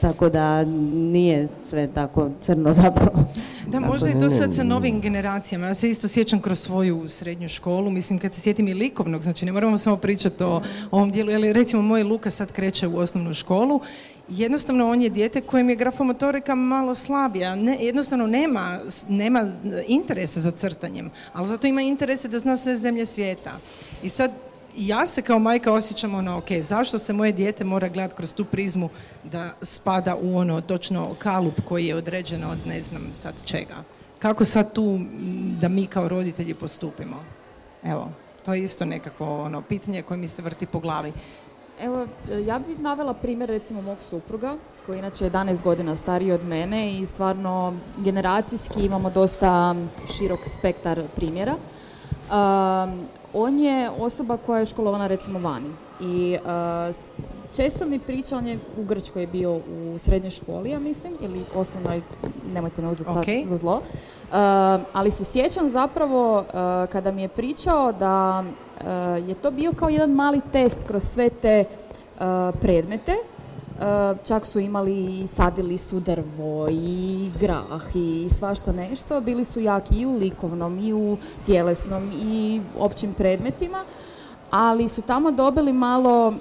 Tako da nije sve tako crno zapravo. Da, možda je to sad sa novim generacijama. Ja se isto sjećam kroz svoju srednju školu. Mislim, kad se sjetim i likovnog, znači ne moramo samo pričati o ovom dijelu. Ali recimo, moj Luka sad kreće u osnovnu školu jednostavno on je dijete kojem je grafomotorika malo slabija. Ne, jednostavno nema, nema interesa za crtanjem, ali zato ima interese da zna sve zemlje svijeta. I sad ja se kao majka osjećam ono, ok, zašto se moje dijete mora gledati kroz tu prizmu da spada u ono točno kalup koji je određen od ne znam sad čega. Kako sad tu da mi kao roditelji postupimo? Evo, to je isto nekako ono, pitanje koje mi se vrti po glavi. Evo, ja bih navela primjer recimo mog supruga, koji inače je 11 godina stariji od mene i stvarno generacijski imamo dosta širok spektar primjera. On je osoba koja je školovana recimo vani i često mi priča, on je u Grčkoj bio u srednjoj školi, ja mislim, ili osnovnoj, nemojte me uzeti sad za zlo, ali se sjećam zapravo kada mi je pričao da je to bio kao jedan mali test kroz sve te predmete. Čak su imali i sadili su drvo i grah i svašta nešto. Bili su jaki i u likovnom i u tjelesnom i općim predmetima. Ali su tamo dobili malo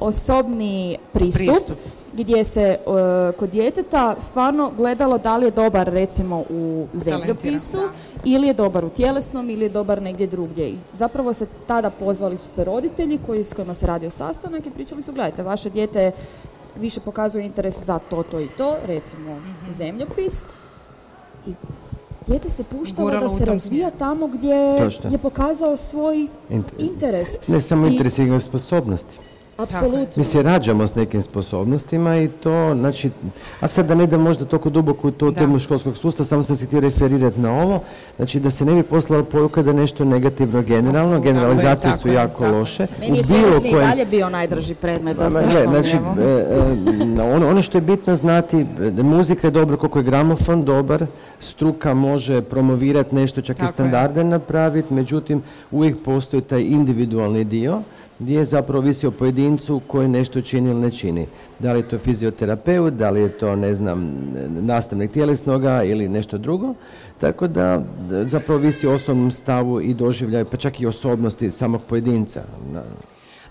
osobni pristup gdje se uh, kod djeteta stvarno gledalo da li je dobar recimo u zemljopisu ili je dobar u tjelesnom ili je dobar negdje drugdje. I zapravo se tada pozvali su se roditelji koji, s kojima se radio sastanak i pričali su gledajte vaše dijete više pokazuje interes za to, to i to, recimo mm zemljopis i dijete se puštalo da se razvija tamo gdje je pokazao svoj interes. Ne samo interes, nego sposobnosti. Apsolutno. Mi se rađamo s nekim sposobnostima i to, znači, a sad da ne idem možda toliko duboko u to temu školskog sustava, samo sam se htio referirati na ovo, znači da se ne bi poslala poruka da nešto negativno generalno, generalizacije su jako loše. Meni je tjelesni i dalje bio najdrži predmet da se Znači, e, e, ono, ono što je bitno znati, muzika je dobro koliko je gramofon dobar, struka može promovirati nešto, čak i standarde napraviti, međutim uvijek postoji taj individualni dio gdje zapravo visi o pojedincu koji nešto čini ili ne čini. Da li je to fizioterapeut, da li je to, ne znam, nastavnik tjelesnoga ili nešto drugo. Tako da zapravo visi o osobnom stavu i doživljaju, pa čak i osobnosti samog pojedinca.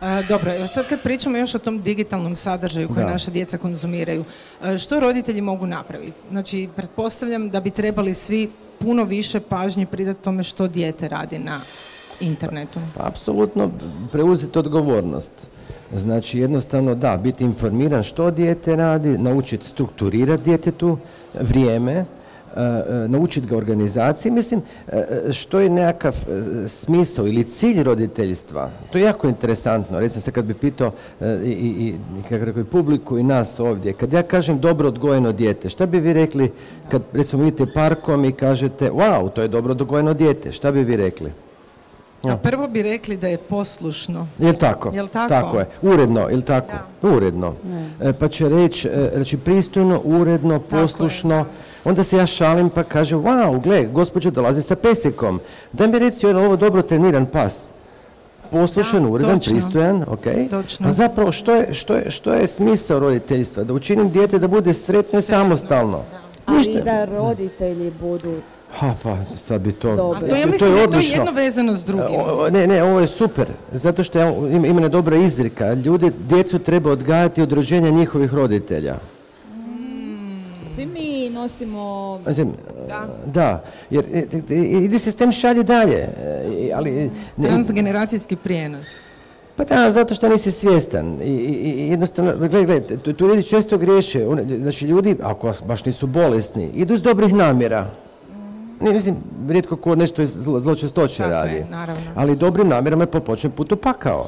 E, dobro, sad kad pričamo još o tom digitalnom sadržaju koje naša djeca konzumiraju, e, što roditelji mogu napraviti? Znači, pretpostavljam da bi trebali svi puno više pažnje pridati tome što dijete radi na internetu? Pa, apsolutno preuzeti odgovornost. Znači jednostavno da, biti informiran što dijete radi, naučiti strukturirati djetetu vrijeme, naučiti ga organizaciji. Mislim, što je nekakav smisao ili cilj roditeljstva? To je jako interesantno. Recimo se kad bi pitao i, i, i publiku i nas ovdje, kad ja kažem dobro odgojeno dijete, šta bi vi rekli kad recimo vidite parkom i kažete wow, to je dobro odgojeno dijete, šta bi vi rekli? A prvo bi rekli da je poslušno. Jel tako? Jel tako? Tako je. Uredno, jel tako? Uredno. E, pa će reći, e, znači pristojno, uredno, poslušno. Onda se ja šalim pa kaže, wow, gle, gospođa dolazi sa pesikom. Daj mi reci, je ovo dobro treniran pas? Poslušan, uredan, pristojan, ok? Točno. A zapravo, što je, što, je, što je smisao roditeljstva? Da učinim dijete da bude sretno i samostalno. Ali i da roditelji budu Ha, pa sad bi to... A to ja mislim da je to jedno vezano s drugim. ne, ne, ovo je super, zato što ja, ima, ima dobra izrika. Ljudi, djecu treba odgajati od rođenja njihovih roditelja. Mm. Svi mi nosimo... da. da, jer ide se s tem šalje dalje. Ali, Transgeneracijski prijenos. Pa da, zato što nisi svjestan. I, i jednostavno, gledaj, gledaj, tu ljudi često griješe. Znači, ljudi, ako baš nisu bolesni, idu s dobrih namjera. Ne, mislim, rijetko ko nešto zlo, zločestoće radi. naravno. Ali dobrim namjerama je po počnem putu pakao.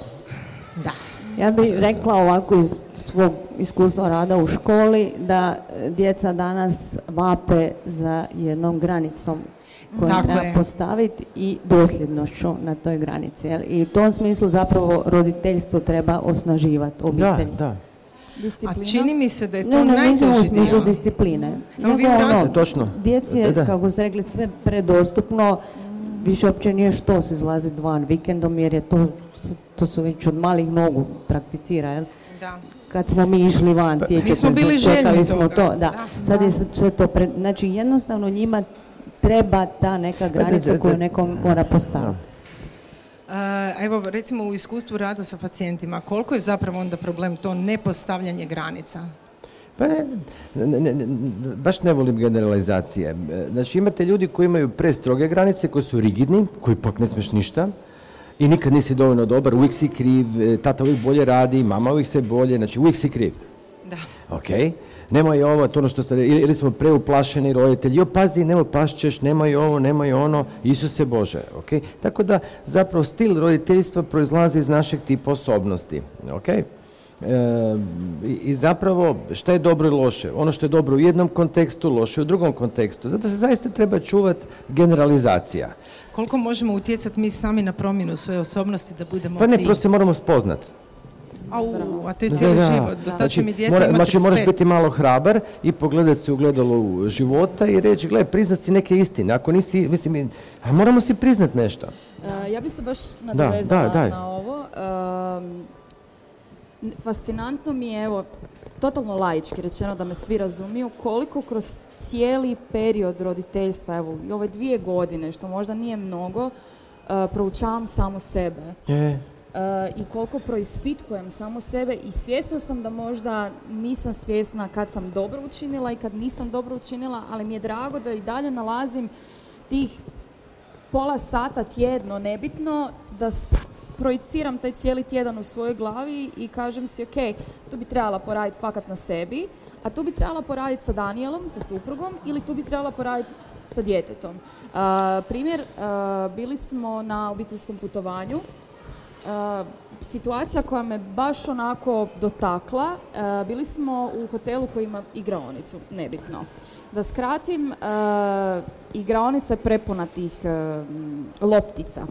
Da. Ja bih rekla ovako iz svog iskustva rada u školi da djeca danas vape za jednom granicom koju treba postaviti i dosljednošću na toj granici. I u tom smislu zapravo roditeljstvo treba osnaživati obitelj. Da, da. Disciplina? A čini mi se da je to ne, najteži dio. discipline. No, ono, točno. Djeci je, kako ste rekli, sve predostupno. Više uopće nije što se izlazi van vikendom, jer je to, to su već od malih nogu prakticira, jel? Da. Kad smo mi išli van, pa, sjećate smo bili željni smo to, da. da. Sad je sve to, pred, znači jednostavno njima treba ta neka pa granica koju nekom mora postaviti. Evo, recimo u iskustvu rada sa pacijentima, koliko je zapravo onda problem to nepostavljanje granica? Pa ne, ne, ne, baš ne volim generalizacije. Znači imate ljudi koji imaju prestroge granice, koji su rigidni, koji pak ne smiješ ništa i nikad nisi dovoljno dobar, uvijek si kriv, tata uvijek bolje radi, mama uvijek se bolje, znači uvijek si kriv. Da. Ok nemoj ovo, to ono što ste, ili smo preuplašeni roditelji, jo pazi, nemoj pašćeš, nemoj ovo, nemoj ono, Isuse Bože, ok? Tako da zapravo stil roditeljstva proizlazi iz našeg tipa osobnosti, ok? E, I zapravo šta je dobro i loše? Ono što je dobro u jednom kontekstu, loše u drugom kontekstu. Zato se zaista treba čuvati generalizacija. Koliko možemo utjecati mi sami na promjenu svoje osobnosti da budemo Pa ne, prosto moramo spoznati. Au, a to je cijeli da, život. Do znači, mi mora, znači moraš biti malo hrabar i pogledati se u gledalu života i reći, gle, priznat si neke istine. Ako nisi, mislim, a moramo si priznat nešto. Uh, ja bih se baš nadovezala da, na ovo. fascinantno mi je, evo, totalno laički rečeno da me svi razumiju, koliko kroz cijeli period roditeljstva, evo, i ove dvije godine, što možda nije mnogo, uh, proučavam samo sebe. Je i koliko proispitkujem samo sebe i svjesna sam da možda nisam svjesna kad sam dobro učinila i kad nisam dobro učinila, ali mi je drago da i dalje nalazim tih pola sata tjedno, nebitno, da projiciram taj cijeli tjedan u svojoj glavi i kažem si, ok, tu bi trebala poraditi fakat na sebi, a tu bi trebala poraditi sa Danielom, sa suprugom, ili tu bi trebala poraditi sa djetetom. primjer, bili smo na obiteljskom putovanju situacija koja me baš onako dotakla, uh, bili smo u hotelu koji ima igraonicu, nebitno. Da skratim, uh, igraonica je prepuna tih loptica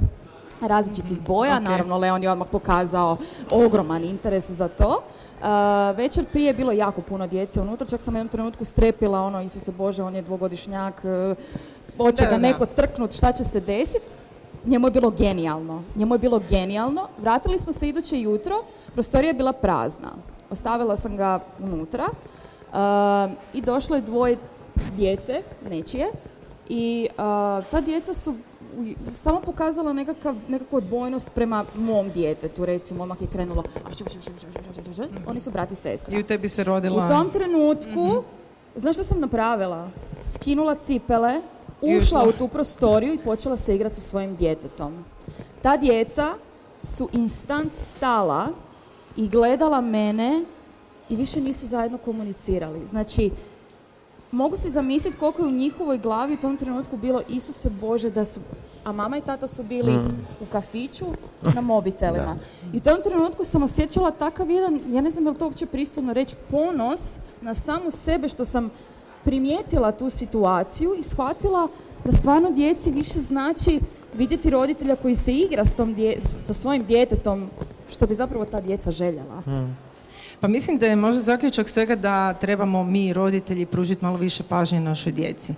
različitih mhm, boja. Naravno, Leon je odmah pokazao ogroman interes za to. Uh, večer prije je bilo jako puno djece unutra, čak sam u jednom trenutku strepila ono, Isuse Bože, on je dvogodišnjak, uh, hoće ga neko trknut, šta će se desiti njemu je bilo genijalno. Njemu je bilo genijalno. Vratili smo se iduće jutro, prostorija je bila prazna. Ostavila sam ga unutra uh, i došlo je dvoje djece, nečije, i uh, ta djeca su samo pokazala nekakav, nekakvu odbojnost prema mom djetetu, recimo, odmah je krenulo, oni su brati i sestra. I u tebi se rodila... U tom trenutku, mhm. znaš što sam napravila? Skinula cipele, ušla u tu prostoriju i počela se igrati sa svojim djetetom. Ta djeca su instant stala i gledala mene i više nisu zajedno komunicirali. Znači, mogu si zamisliti koliko je u njihovoj glavi u tom trenutku bilo Isuse Bože da su a mama i tata su bili mm. u kafiću na mobitelima. I u tom trenutku sam osjećala takav jedan, ja ne znam je li to uopće pristojno reći, ponos na samu sebe što sam primijetila tu situaciju i shvatila da stvarno djeci više znači vidjeti roditelja koji se igra s tom sa svojim djetetom što bi zapravo ta djeca željela. Mm. Pa mislim da je možda zaključak svega da trebamo mi roditelji pružiti malo više pažnje našoj djeci.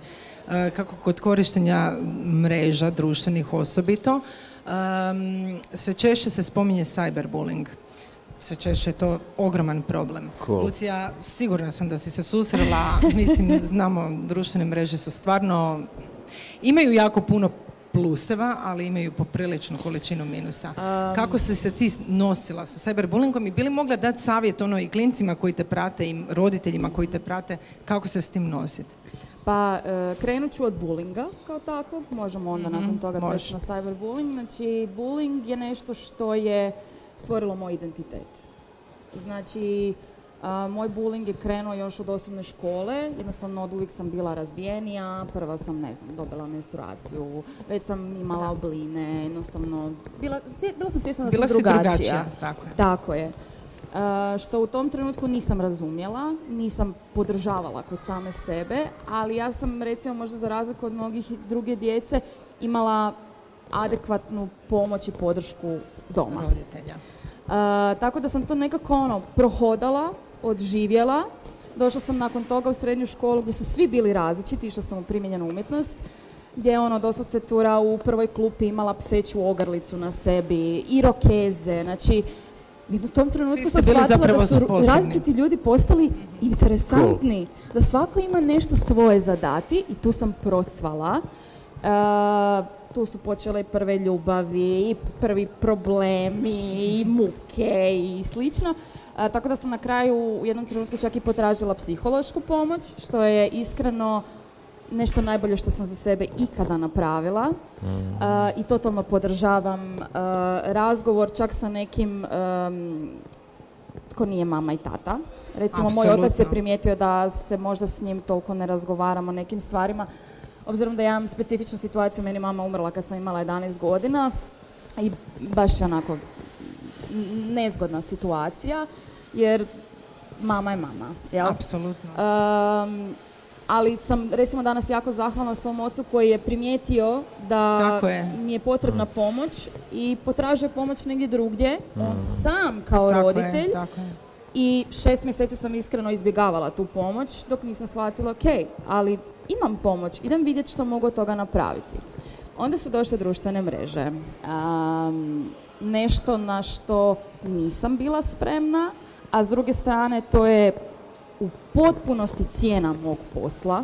E, kako kod korištenja mreža društvenih osobito, sve češće se spominje cyberbullying. Sve češće je to ogroman problem. Lucija, sigurna sam da si se susrela, mislim, znamo, društvene mreže su stvarno, imaju jako puno pluseva, ali imaju popriličnu količinu minusa. Kako si se ti nosila sa cyberbullyingom i bili mogla dati savjet ono i klincima koji te prate i roditeljima koji te prate, kako se s tim nositi? Pa e, krenut ću od bullinga kao takvog, možemo onda mhm, nakon toga preći na cyberbullying. Znači, bullying je nešto što je stvorilo moj identitet. Znači, moj bullying je krenuo još od osnovne škole, jednostavno od uvijek sam bila razvijenija, prva sam, ne znam, dobila menstruaciju, već sam imala obline, jednostavno, bila, bila sam svjesna da bila sam drugačija. drugačija. Tako je. Tako je. što u tom trenutku nisam razumjela, nisam podržavala kod same sebe, ali ja sam recimo možda za razliku od mnogih druge djece imala adekvatnu pomoć i podršku doma. Roditelja. tako da sam to nekako ono prohodala, odživjela. Došla sam nakon toga u srednju školu gdje su svi bili različiti, išla sam u primjenjenu umjetnost gdje je ono doslovce cura u prvoj klupi imala pseću ogrlicu na sebi i rokeze, znači u tom trenutku sam shvatila da su različiti ljudi postali interesantni, da svako ima nešto svoje zadati i tu sam procvala. Uh, tu su počele prve ljubavi i prvi problemi i muke i slično tako da sam na kraju u jednom trenutku čak i potražila psihološku pomoć, što je iskreno nešto najbolje što sam za sebe ikada napravila mm. i totalno podržavam razgovor čak sa nekim tko nije mama i tata. Recimo, moj otac je primijetio da se možda s njim toliko ne razgovaramo o nekim stvarima. Obzirom da ja imam specifičnu situaciju, meni mama umrla kad sam imala 11 godina i baš je onako nezgodna situacija, jer mama je mama. Jel? Apsolutno. ali sam recimo danas jako zahvalna svom ocu koji je primijetio da mi je potrebna pomoć i potražio pomoć negdje drugdje, on mm. sam kao roditelj. I šest mjeseci sam iskreno izbjegavala tu pomoć dok nisam shvatila ok, ali imam pomoć, idem vidjeti što mogu od toga napraviti. Onda su došle društvene mreže nešto na što nisam bila spremna, a s druge strane to je u potpunosti cijena mog posla.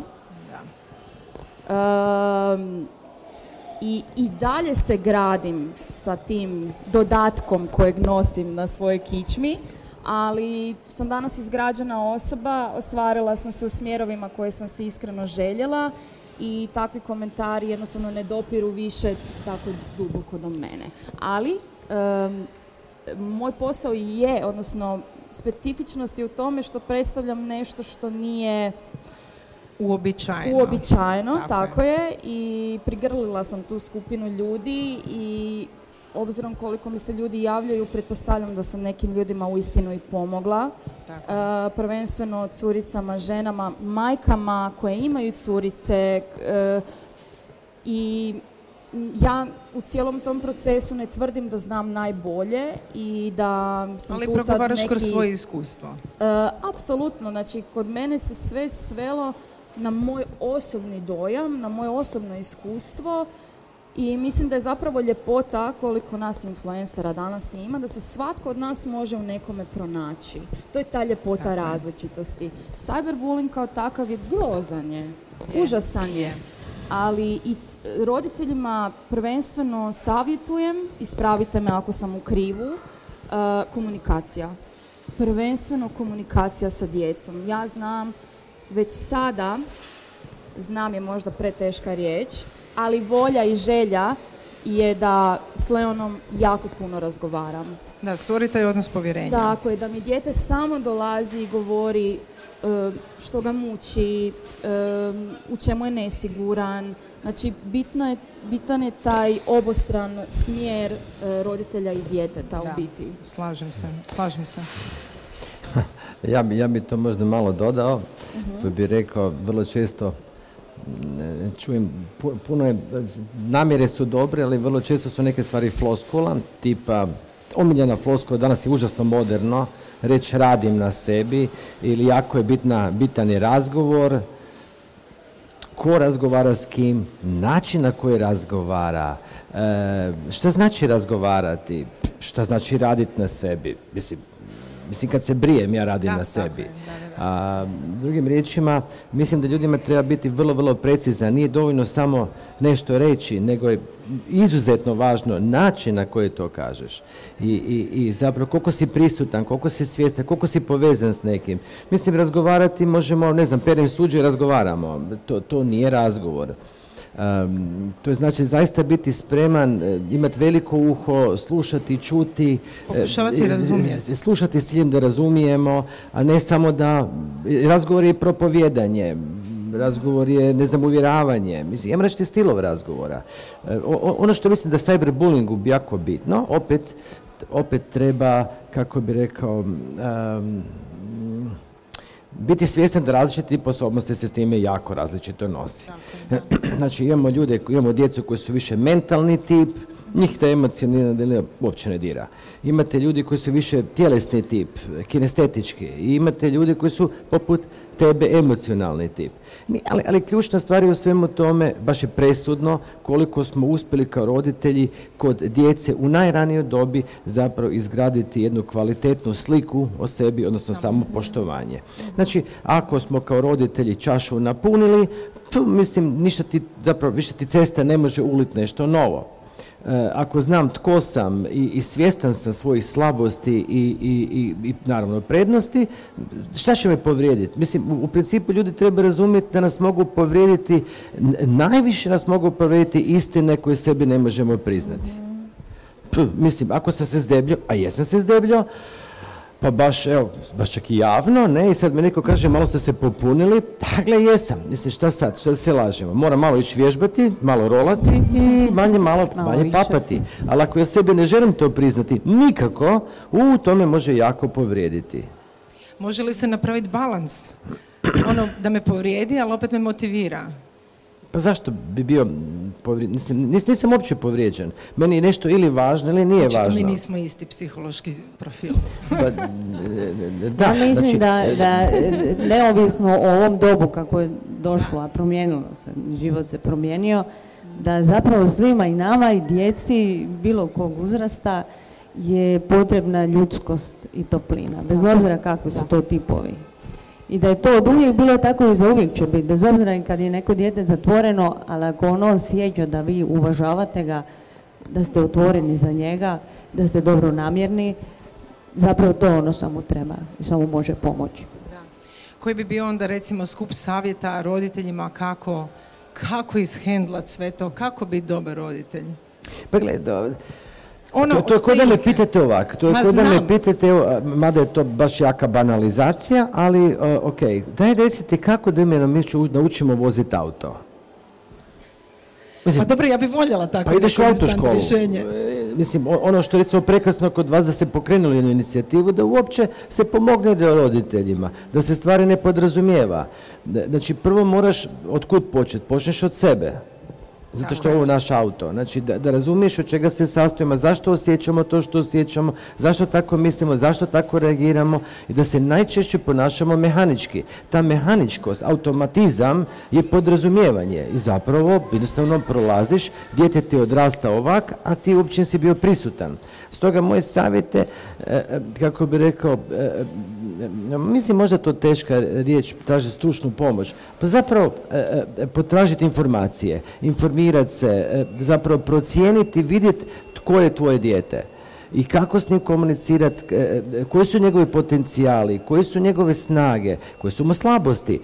i, I dalje se gradim sa tim dodatkom kojeg nosim na svojoj kičmi, ali sam danas izgrađena osoba, ostvarila sam se u smjerovima koje sam se iskreno željela i takvi komentari jednostavno ne dopiru više tako duboko do mene. Ali moj posao je, odnosno specifičnost je u tome što predstavljam nešto što nije uobičajeno. Uobičajeno, tako, je. I prigrlila sam tu skupinu ljudi i obzirom koliko mi se ljudi javljaju, pretpostavljam da sam nekim ljudima uistinu i pomogla. Uh, prvenstveno curicama, ženama, majkama koje imaju curice uh, i ja u cijelom tom procesu ne tvrdim da znam najbolje i da sam Ali tu sad neki... kroz svoje iskustvo. Uh, apsolutno, znači kod mene se sve svelo na moj osobni dojam, na moje osobno iskustvo i mislim da je zapravo ljepota koliko nas influencera danas ima, da se svatko od nas može u nekome pronaći. To je ta ljepota različitosti. Cyberbullying kao takav je grozan je, užasan je, ali i roditeljima prvenstveno savjetujem, ispravite me ako sam u krivu, uh, komunikacija. Prvenstveno komunikacija sa djecom. Ja znam već sada, znam je možda preteška riječ, ali volja i želja je da s Leonom jako puno razgovaram. Da, stvori taj odnos povjerenja. Tako je, da mi dijete samo dolazi i govori e, što ga muči, e, u čemu je nesiguran. Znači, bitno je, bitan je taj obostran smjer e, roditelja i djeteta u biti. Slažem se, slažem se. Ja bi, ja bi to možda malo dodao, uh bi rekao, vrlo često čujem, puno je, namjere su dobre, ali vrlo često su neke stvari floskula, tipa omiljena floskula, danas je užasno moderno, reći radim na sebi ili jako je bitna, bitan je razgovor, ko razgovara s kim, način na koji razgovara, e, šta znači razgovarati, šta znači raditi na sebi. Mislim, mislim kad se brijem ja radim na sebi. A, drugim riječima, mislim da ljudima treba biti vrlo, vrlo precizan. Nije dovoljno samo nešto reći, nego je izuzetno važno način na koji to kažeš. I, i, I zapravo koliko si prisutan, koliko si svjestan, koliko si povezan s nekim. Mislim, razgovarati možemo, ne znam, perem suđe i razgovaramo. To, to nije razgovor. Um, to je znači zaista biti spreman, e, imati veliko uho, slušati, čuti. E, Pokušavati razumjeti. Slušati s ciljem da razumijemo, a ne samo da... Razgovor je propovjedanje, razgovor je, ne znam, uvjeravanje. Mislim, imam reći stilov razgovora. E, ono što mislim da cyberbullyingu jako bitno, opet, opet treba, kako bi rekao, um, biti svjestan da različite sposobnosti se s time jako različito nosi. znači imamo ljude, imamo djecu koji su više mentalni tip, njih te emocionalna uopće ne dira. Imate ljudi koji su više tjelesni tip, kinestetički. I imate ljudi koji su poput tebe emocionalni tip. Ali, ali ključna stvar je u svemu tome, baš je presudno koliko smo uspjeli kao roditelji kod djece u najranijoj dobi zapravo izgraditi jednu kvalitetnu sliku o sebi, odnosno samo poštovanje. Znači, ako smo kao roditelji čašu napunili, mislim, ništa ti, zapravo više ti cesta ne može uliti nešto novo. E, ako znam tko sam i, i svjestan sam svojih slabosti i, i, i, naravno prednosti, šta će me povrijediti? Mislim, u, principu ljudi treba razumjeti da nas mogu povrijediti, najviše nas mogu povrijediti istine koje sebi ne možemo priznati. mislim, ako sam se zdebljio, a jesam se zdebljio, pa baš, evo, baš čak i javno, ne, i sad mi neko kaže, malo ste se popunili, dakle, jesam, mislim, šta sad, šta se lažemo, moram malo ići vježbati, malo rolati i manje malo, manje papati, ali ako ja sebi ne želim to priznati, nikako, u tome može jako povrijediti. Može li se napraviti balans? Ono, da me povrijedi, ali opet me motivira. Pa zašto bi bio povrijeđen? Nisam, nisam uopće povrijeđen. Meni je nešto ili važno ili nije Očito važno. mi nismo isti psihološki profil. Pa, da, ja mislim znači, da, da neovisno o ovom dobu kako je došlo, a promijenilo se, život se promijenio, da zapravo svima i nama i djeci bilo kog uzrasta je potrebna ljudskost i toplina, bez obzira kakvi su to tipovi. I da je to od uvijek bilo tako i za uvijek će biti, bez obzira kad je neko dijete zatvoreno, ali ako ono osjeća da vi uvažavate ga, da ste otvoreni za njega, da ste dobro namjerni, zapravo to ono samo treba i samo može pomoći. Da. Koji bi bio onda recimo skup savjeta roditeljima kako, kako ishendlat sve to, kako biti dobar roditelj? Pa gledaj, ono, to, to je da me pitate ovako, to je kod da me pitate, mada je to baš jaka banalizacija, ali uh, ok, daj recite kako da mi naučimo voziti auto. Mislim, pa dobro, ja bih voljela tako pa ideš u autoškolu. E, mislim, ono što je recimo prekrasno kod vas da se pokrenuli jednu inicijativu, da uopće se pomogne roditeljima, da se stvari ne podrazumijeva. Znači, prvo moraš, od kud početi? Počneš od sebe. Zato što je ovo naš auto. Znači da, da razumiješ od čega se sastojimo, zašto osjećamo to što osjećamo, zašto tako mislimo, zašto tako reagiramo i da se najčešće ponašamo mehanički. Ta mehaničkost, automatizam je podrazumijevanje i zapravo jednostavno prolaziš, dijete ti odrasta ovak, a ti uopće si bio prisutan. Stoga moje savjete, e, e, kako bi rekao, e, mislim možda to teška riječ, traži stručnu pomoć, pa zapravo potražiti informacije, informirati se, zapravo procijeniti, vidjeti tko je tvoje dijete. i kako s njim komunicirati, koji su njegovi potencijali, koji su njegove snage, koje su mu slabosti,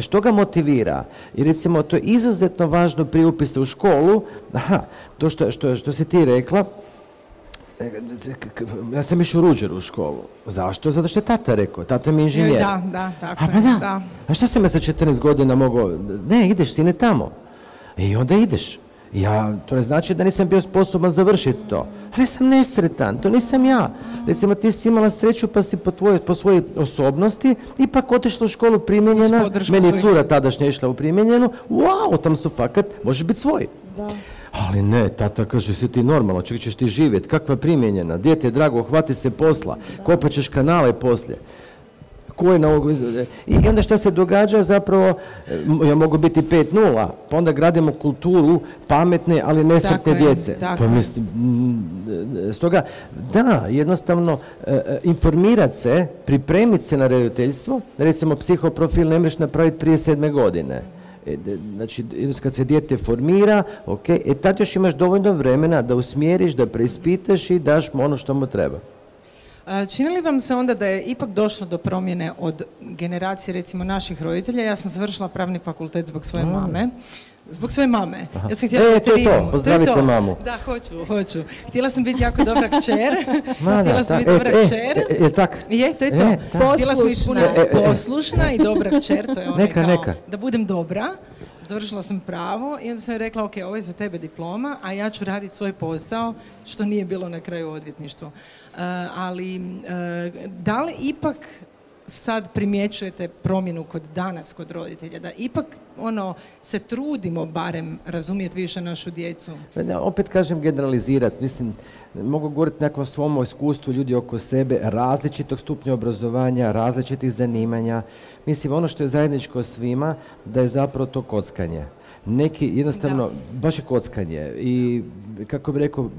što ga motivira. I recimo to je izuzetno važno prije upisa u školu, aha, to što, što, što si ti rekla, ja sam išao u Ruđeru u školu. Zašto? Zato što je tata rekao. Tata mi je inženjer. Da, da, tako A pa da. A što sam ja sa 14 godina mogao? Ne, ideš, sine, tamo. I onda ideš. Ja, to ne znači da nisam bio sposoban završiti to. Ali sam nesretan, to nisam ja. Recimo, ti si imala sreću pa si po, tvoje, po svojoj osobnosti ipak otišla u školu primjenjena. Meni je cura tadašnja išla u primjenjenu. Wow, tam su fakat, može biti svoj. Da. Ali ne, tata kaže, si ti normalno, čak ćeš ti živjeti, kakva primjenjena, dijete je drago, hvati se posla, kopat ćeš kanale poslije. Ko je na ovog... I onda što se događa zapravo, ja mogu biti 5-0, pa onda gradimo kulturu pametne, ali nesretne djece. pa mislim, stoga, da, jednostavno, e, e, informirati se, pripremiti se na rediteljstvo, recimo psihoprofil ne možeš napraviti prije sedme godine. E, znači, kad se dijete formira, ok, e tad još imaš dovoljno vremena da usmjeriš, da preispitaš i daš mu ono što mu treba. Čini li vam se onda da je ipak došlo do promjene od generacije recimo naših roditelja? Ja sam završila pravni fakultet zbog svoje mame. Zbog svoje mame. Ja sam htjela e, to je to, pozdravite mamu. Da, hoću, hoću. Htjela sam biti jako dobra kćer. htjela sam biti dobra e, kćer. E, je tak? Je, to je to. Htjela sam ispuniti poslušna i dobra kćer, to je ono neka, kao neka. da budem dobra. Završila sam pravo i onda sam rekla, ok, ovo je za tebe diploma, a ja ću raditi svoj posao, što nije bilo na kraju odvjetništvo. Uh, ali uh, da li ipak sad primjećujete promjenu kod danas, kod roditelja, da ipak ono se trudimo barem razumjeti više našu djecu? Da, opet kažem generalizirati, mislim, mogu govoriti nekom svom iskustvu ljudi oko sebe, različitog stupnja obrazovanja, različitih zanimanja. Mislim, ono što je zajedničko svima, da je zapravo to kockanje neki jednostavno, baš je kockanje i kako bi rekao,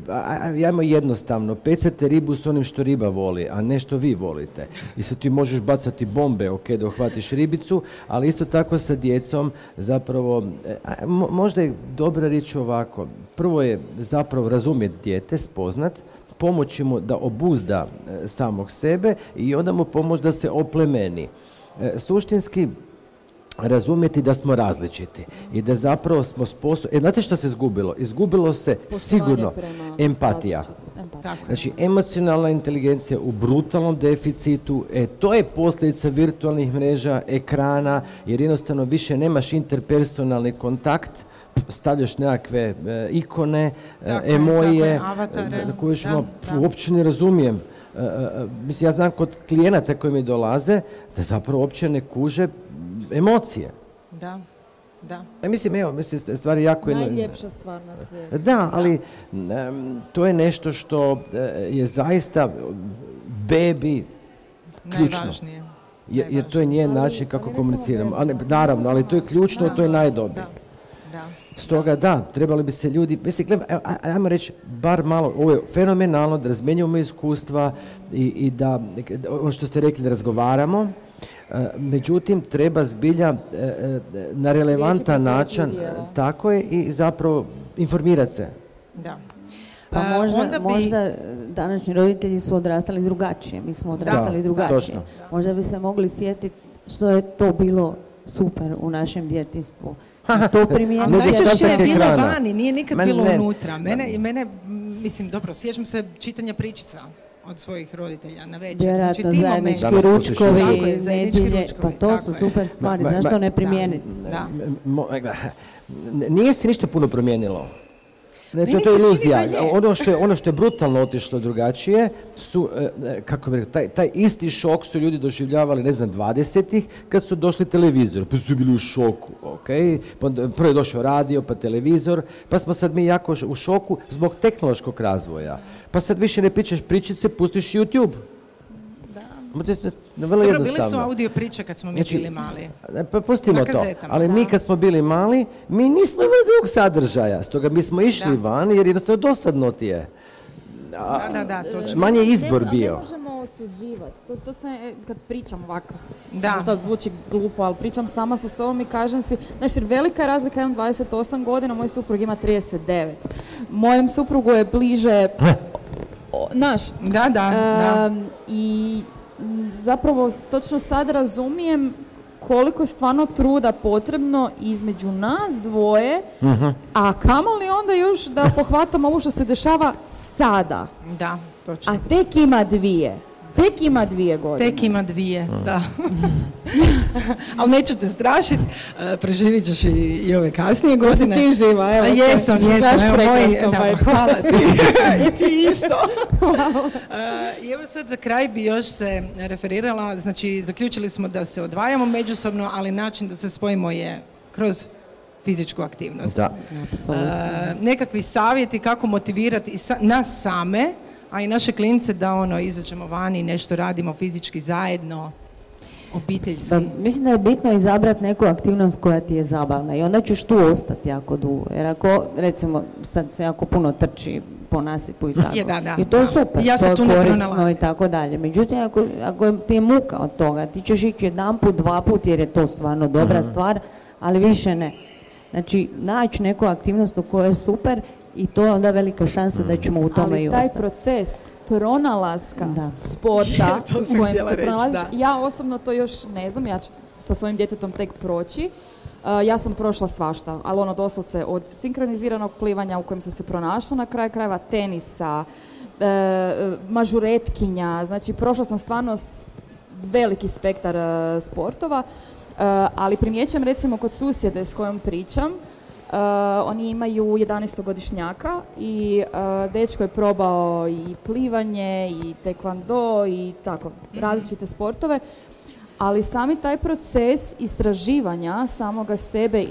ajmo jednostavno, pecate ribu s onim što riba voli, a ne što vi volite. I sad ti možeš bacati bombe, ok, da uhvatiš ribicu, ali isto tako sa djecom zapravo, e, možda je dobra riječ ovako, prvo je zapravo razumjeti dijete, spoznat, pomoći mu da obuzda e, samog sebe i onda mu pomoći da se oplemeni. E, suštinski, razumjeti da smo različiti i da zapravo smo sposobni. E, znate što se izgubilo? Izgubilo se sigurno empatija. Znači, emocionalna inteligencija u brutalnom deficitu, e, to je posljedica virtualnih mreža, ekrana, jer jednostavno više nemaš interpersonalni kontakt, stavljaš nekakve e, ikone, e, emoje, koje uopće ne razumijem. mislim, ja znam kod klijenata koji mi dolaze, da zapravo uopće ne kuže emocije. Da. Da. E, mislim, evo, mislim, stvari jako... Najljepša stvar na svijetu. Da, ali to je nešto što e, je zaista bebi ključno. Najvažnije. Jer, to je njen način kako komuniciramo. A naravno, ali to je ključno, to je najdobri. Da. Stoga da, trebali bi se ljudi, mislim, gledaj, ajmo reći, bar malo, ovo je fenomenalno da razmenjujemo iskustva i, i da, ono što ste rekli, da razgovaramo, međutim, treba zbilja e, e, na relevantan način, tako je, i zapravo informirati se. Da. Pa možda, možda današnji roditelji su odrastali drugačije, mi smo odrastali drugačije. Možda bi se mogli sjetiti što je to bilo super u našem djetinstvu. To primijeniti. Najčešće je bilo vani, nije nikad bilo unutra. Mene, mene, mislim, dobro, sjećam se čitanja pričica od svojih roditelja na večer. Vjerojatno znači, zajednički ručkovi, nedjelje, pa to su super stvari, zašto ne primijeniti? Da. Nije se ništa puno promijenilo. Ne, to, to je iluzija. Ono što je, ono što je brutalno otišlo drugačije su, e, e, kako bi rekao, taj, taj isti šok su ljudi doživljavali, ne znam, 20-ih kad su došli televizor, pa su bili u šoku, ok? Pa prvo je došao radio, pa televizor, pa smo sad mi jako u šoku zbog tehnološkog razvoja. Pa sad više ne pričaš pričice, pustiš YouTube. Da. Vrlo Dobro, bili su audio priče kad smo mi znači, bili mali. Pa pustimo to. Ali mi kad smo bili mali, mi nismo imali drugog sadržaja. Stoga mi smo išli van jer jednostavno dosadno ti je. da, da, da, točno. Manje izbor ne, bio. Ne možemo osuđivati. To, to se, e, kad pričam ovako, da. možda zvuči glupo, ali pričam sama sa sobom i kažem si, znači velika je razlika, imam 28 godina, moj suprug ima 39. Mojem suprugu je bliže naš. Da, da, da. I zapravo točno sad razumijem koliko je stvarno truda potrebno između nas dvoje, uh a kamoli onda još da pohvatamo ovo što se dešava sada. Da, točno. A tek ima dvije. Tek ima dvije godine. Tek ima dvije, da. Ali neću te strašiti, e, preživit ćeš i, ove kasnije godine. ti živa, evo. jesam, jesam, evo moji, da, hvala ti. I ti isto. E, I evo sad za kraj bi još se referirala, znači zaključili smo da se odvajamo međusobno, ali način da se spojimo je kroz fizičku aktivnost. Da. Uh, nekakvi savjeti kako motivirati nas same, a i naše klince da ono izađemo vani, nešto radimo fizički zajedno, obiteljski. Pa, mislim da je bitno izabrati neku aktivnost koja ti je zabavna i onda ćeš tu ostati jako dugo. Jer ako, recimo, sad se jako puno trči po nasipu i tako. I to je super, ja to je korisno i tako dalje. Međutim, ako, ako ti je muka od toga, ti ćeš ići jedan put, dva put jer je to stvarno dobra mhm. stvar, ali više ne. Znači, naći neku aktivnost u kojoj je super i to je onda velika šansa da ćemo u tome Ali taj proces pronalaska sporta u kojem se pronalaziš, ja osobno to još ne znam, ja ću sa svojim djetetom tek proći. Uh, ja sam prošla svašta, ali ono doslovce od sinkroniziranog plivanja u kojem sam se pronašla na kraju krajeva tenisa, uh, mažuretkinja, znači prošla sam stvarno veliki spektar uh, sportova, ali primjećam recimo kod susjede s kojom pričam, Uh, oni imaju 11-godišnjaka i uh, dečko je probao i plivanje i tekvando i tako, mhm. različite sportove, ali sami taj proces istraživanja samoga sebe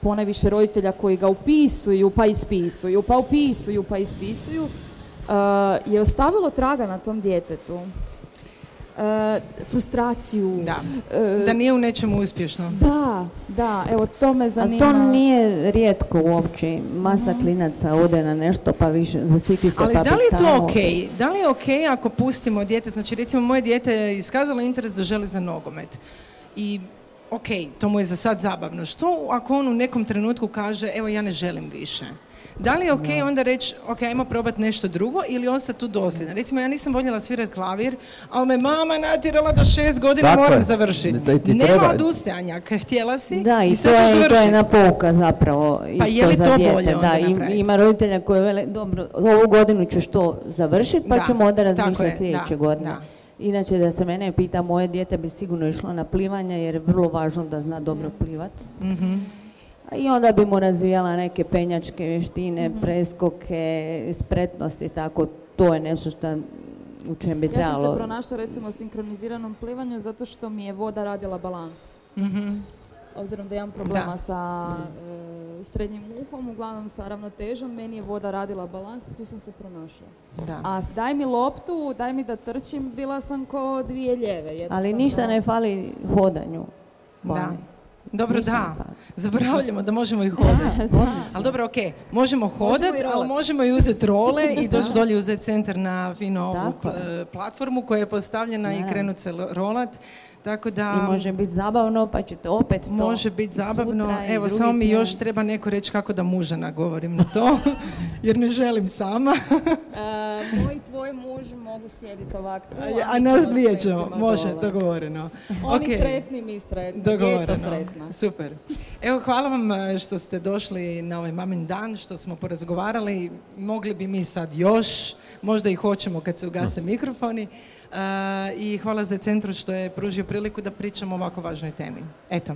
ponajviše roditelja koji ga upisuju pa ispisuju, pa upisuju pa ispisuju, uh, je ostavilo traga na tom djetetu. Uh, frustraciju. Da. Uh, da nije u nečemu uspješno. Da, da, evo to me zanima. A to nije rijetko uopće. Masa mhm. klinaca ode na nešto pa više zasiti se Ali pa da li je to ok? Da li je ok ako pustimo dijete, znači recimo moje dijete je iskazalo interes da želi za nogomet. I ok, to mu je za sad zabavno. Što ako on u nekom trenutku kaže evo ja ne želim više? Da li je ok onda reći, ok, ajmo probati nešto drugo ili ostati tu dosljedan? Recimo, ja nisam voljela svirati klavir, ali me mama natjerala da šest godina moram završiti. Nema treba... odustajanja, htjela si da, i, to, je, to je jedna pouka zapravo pa isto je li za to dijete. bolje da, ima roditelja koji vele, dobro, ovu godinu ćeš to završiti, pa ćemo onda razmišljati sljedeće godine. Inače, da se mene pita, moje dijete bi sigurno išlo na plivanje jer je vrlo važno da zna dobro plivati. mm i onda bi mu razvijala neke penjačke vještine, mm preskoke, spretnosti, tako. To je nešto što u čem bi trebalo... Ja sam se pronašla recimo u sinkroniziranom plivanju zato što mi je voda radila balans. mm Obzirom da imam problema sa e, srednjim uhom, uglavnom sa ravnotežom, meni je voda radila balans i tu sam se pronašla. Da. A daj mi loptu, daj mi da trčim, bila sam ko dvije ljeve. Ali ništa ne fali hodanju. Da. Dobro, da. Zaboravljamo da možemo i hodati. ali dobro, ok, možemo hodati, ali možemo i uzeti role i doći dolje uzeti centar na fino e, platformu koja je postavljena i krenuti se rolat. Tako da... I može biti zabavno, pa ćete opet to Može biti zabavno. Evo, samo mi još treba neko reći kako da muža nagovorim na to, jer ne želim sama. uh, moj tvoj muž mogu sjediti ovak tu, a, a nas dvije ćemo. Može, dogovoreno. Oni okay. sretni, mi sretni. Dogovoreno. Djeca sretna. Super. Evo, hvala vam e, što ste došli na ovaj mamin dan, što smo porazgovarali. Mogli bi mi sad još, možda i hoćemo kad se ugase mikrofoni i hvala za centru što je pružio priliku da pričamo o ovako važnoj temi. Eto.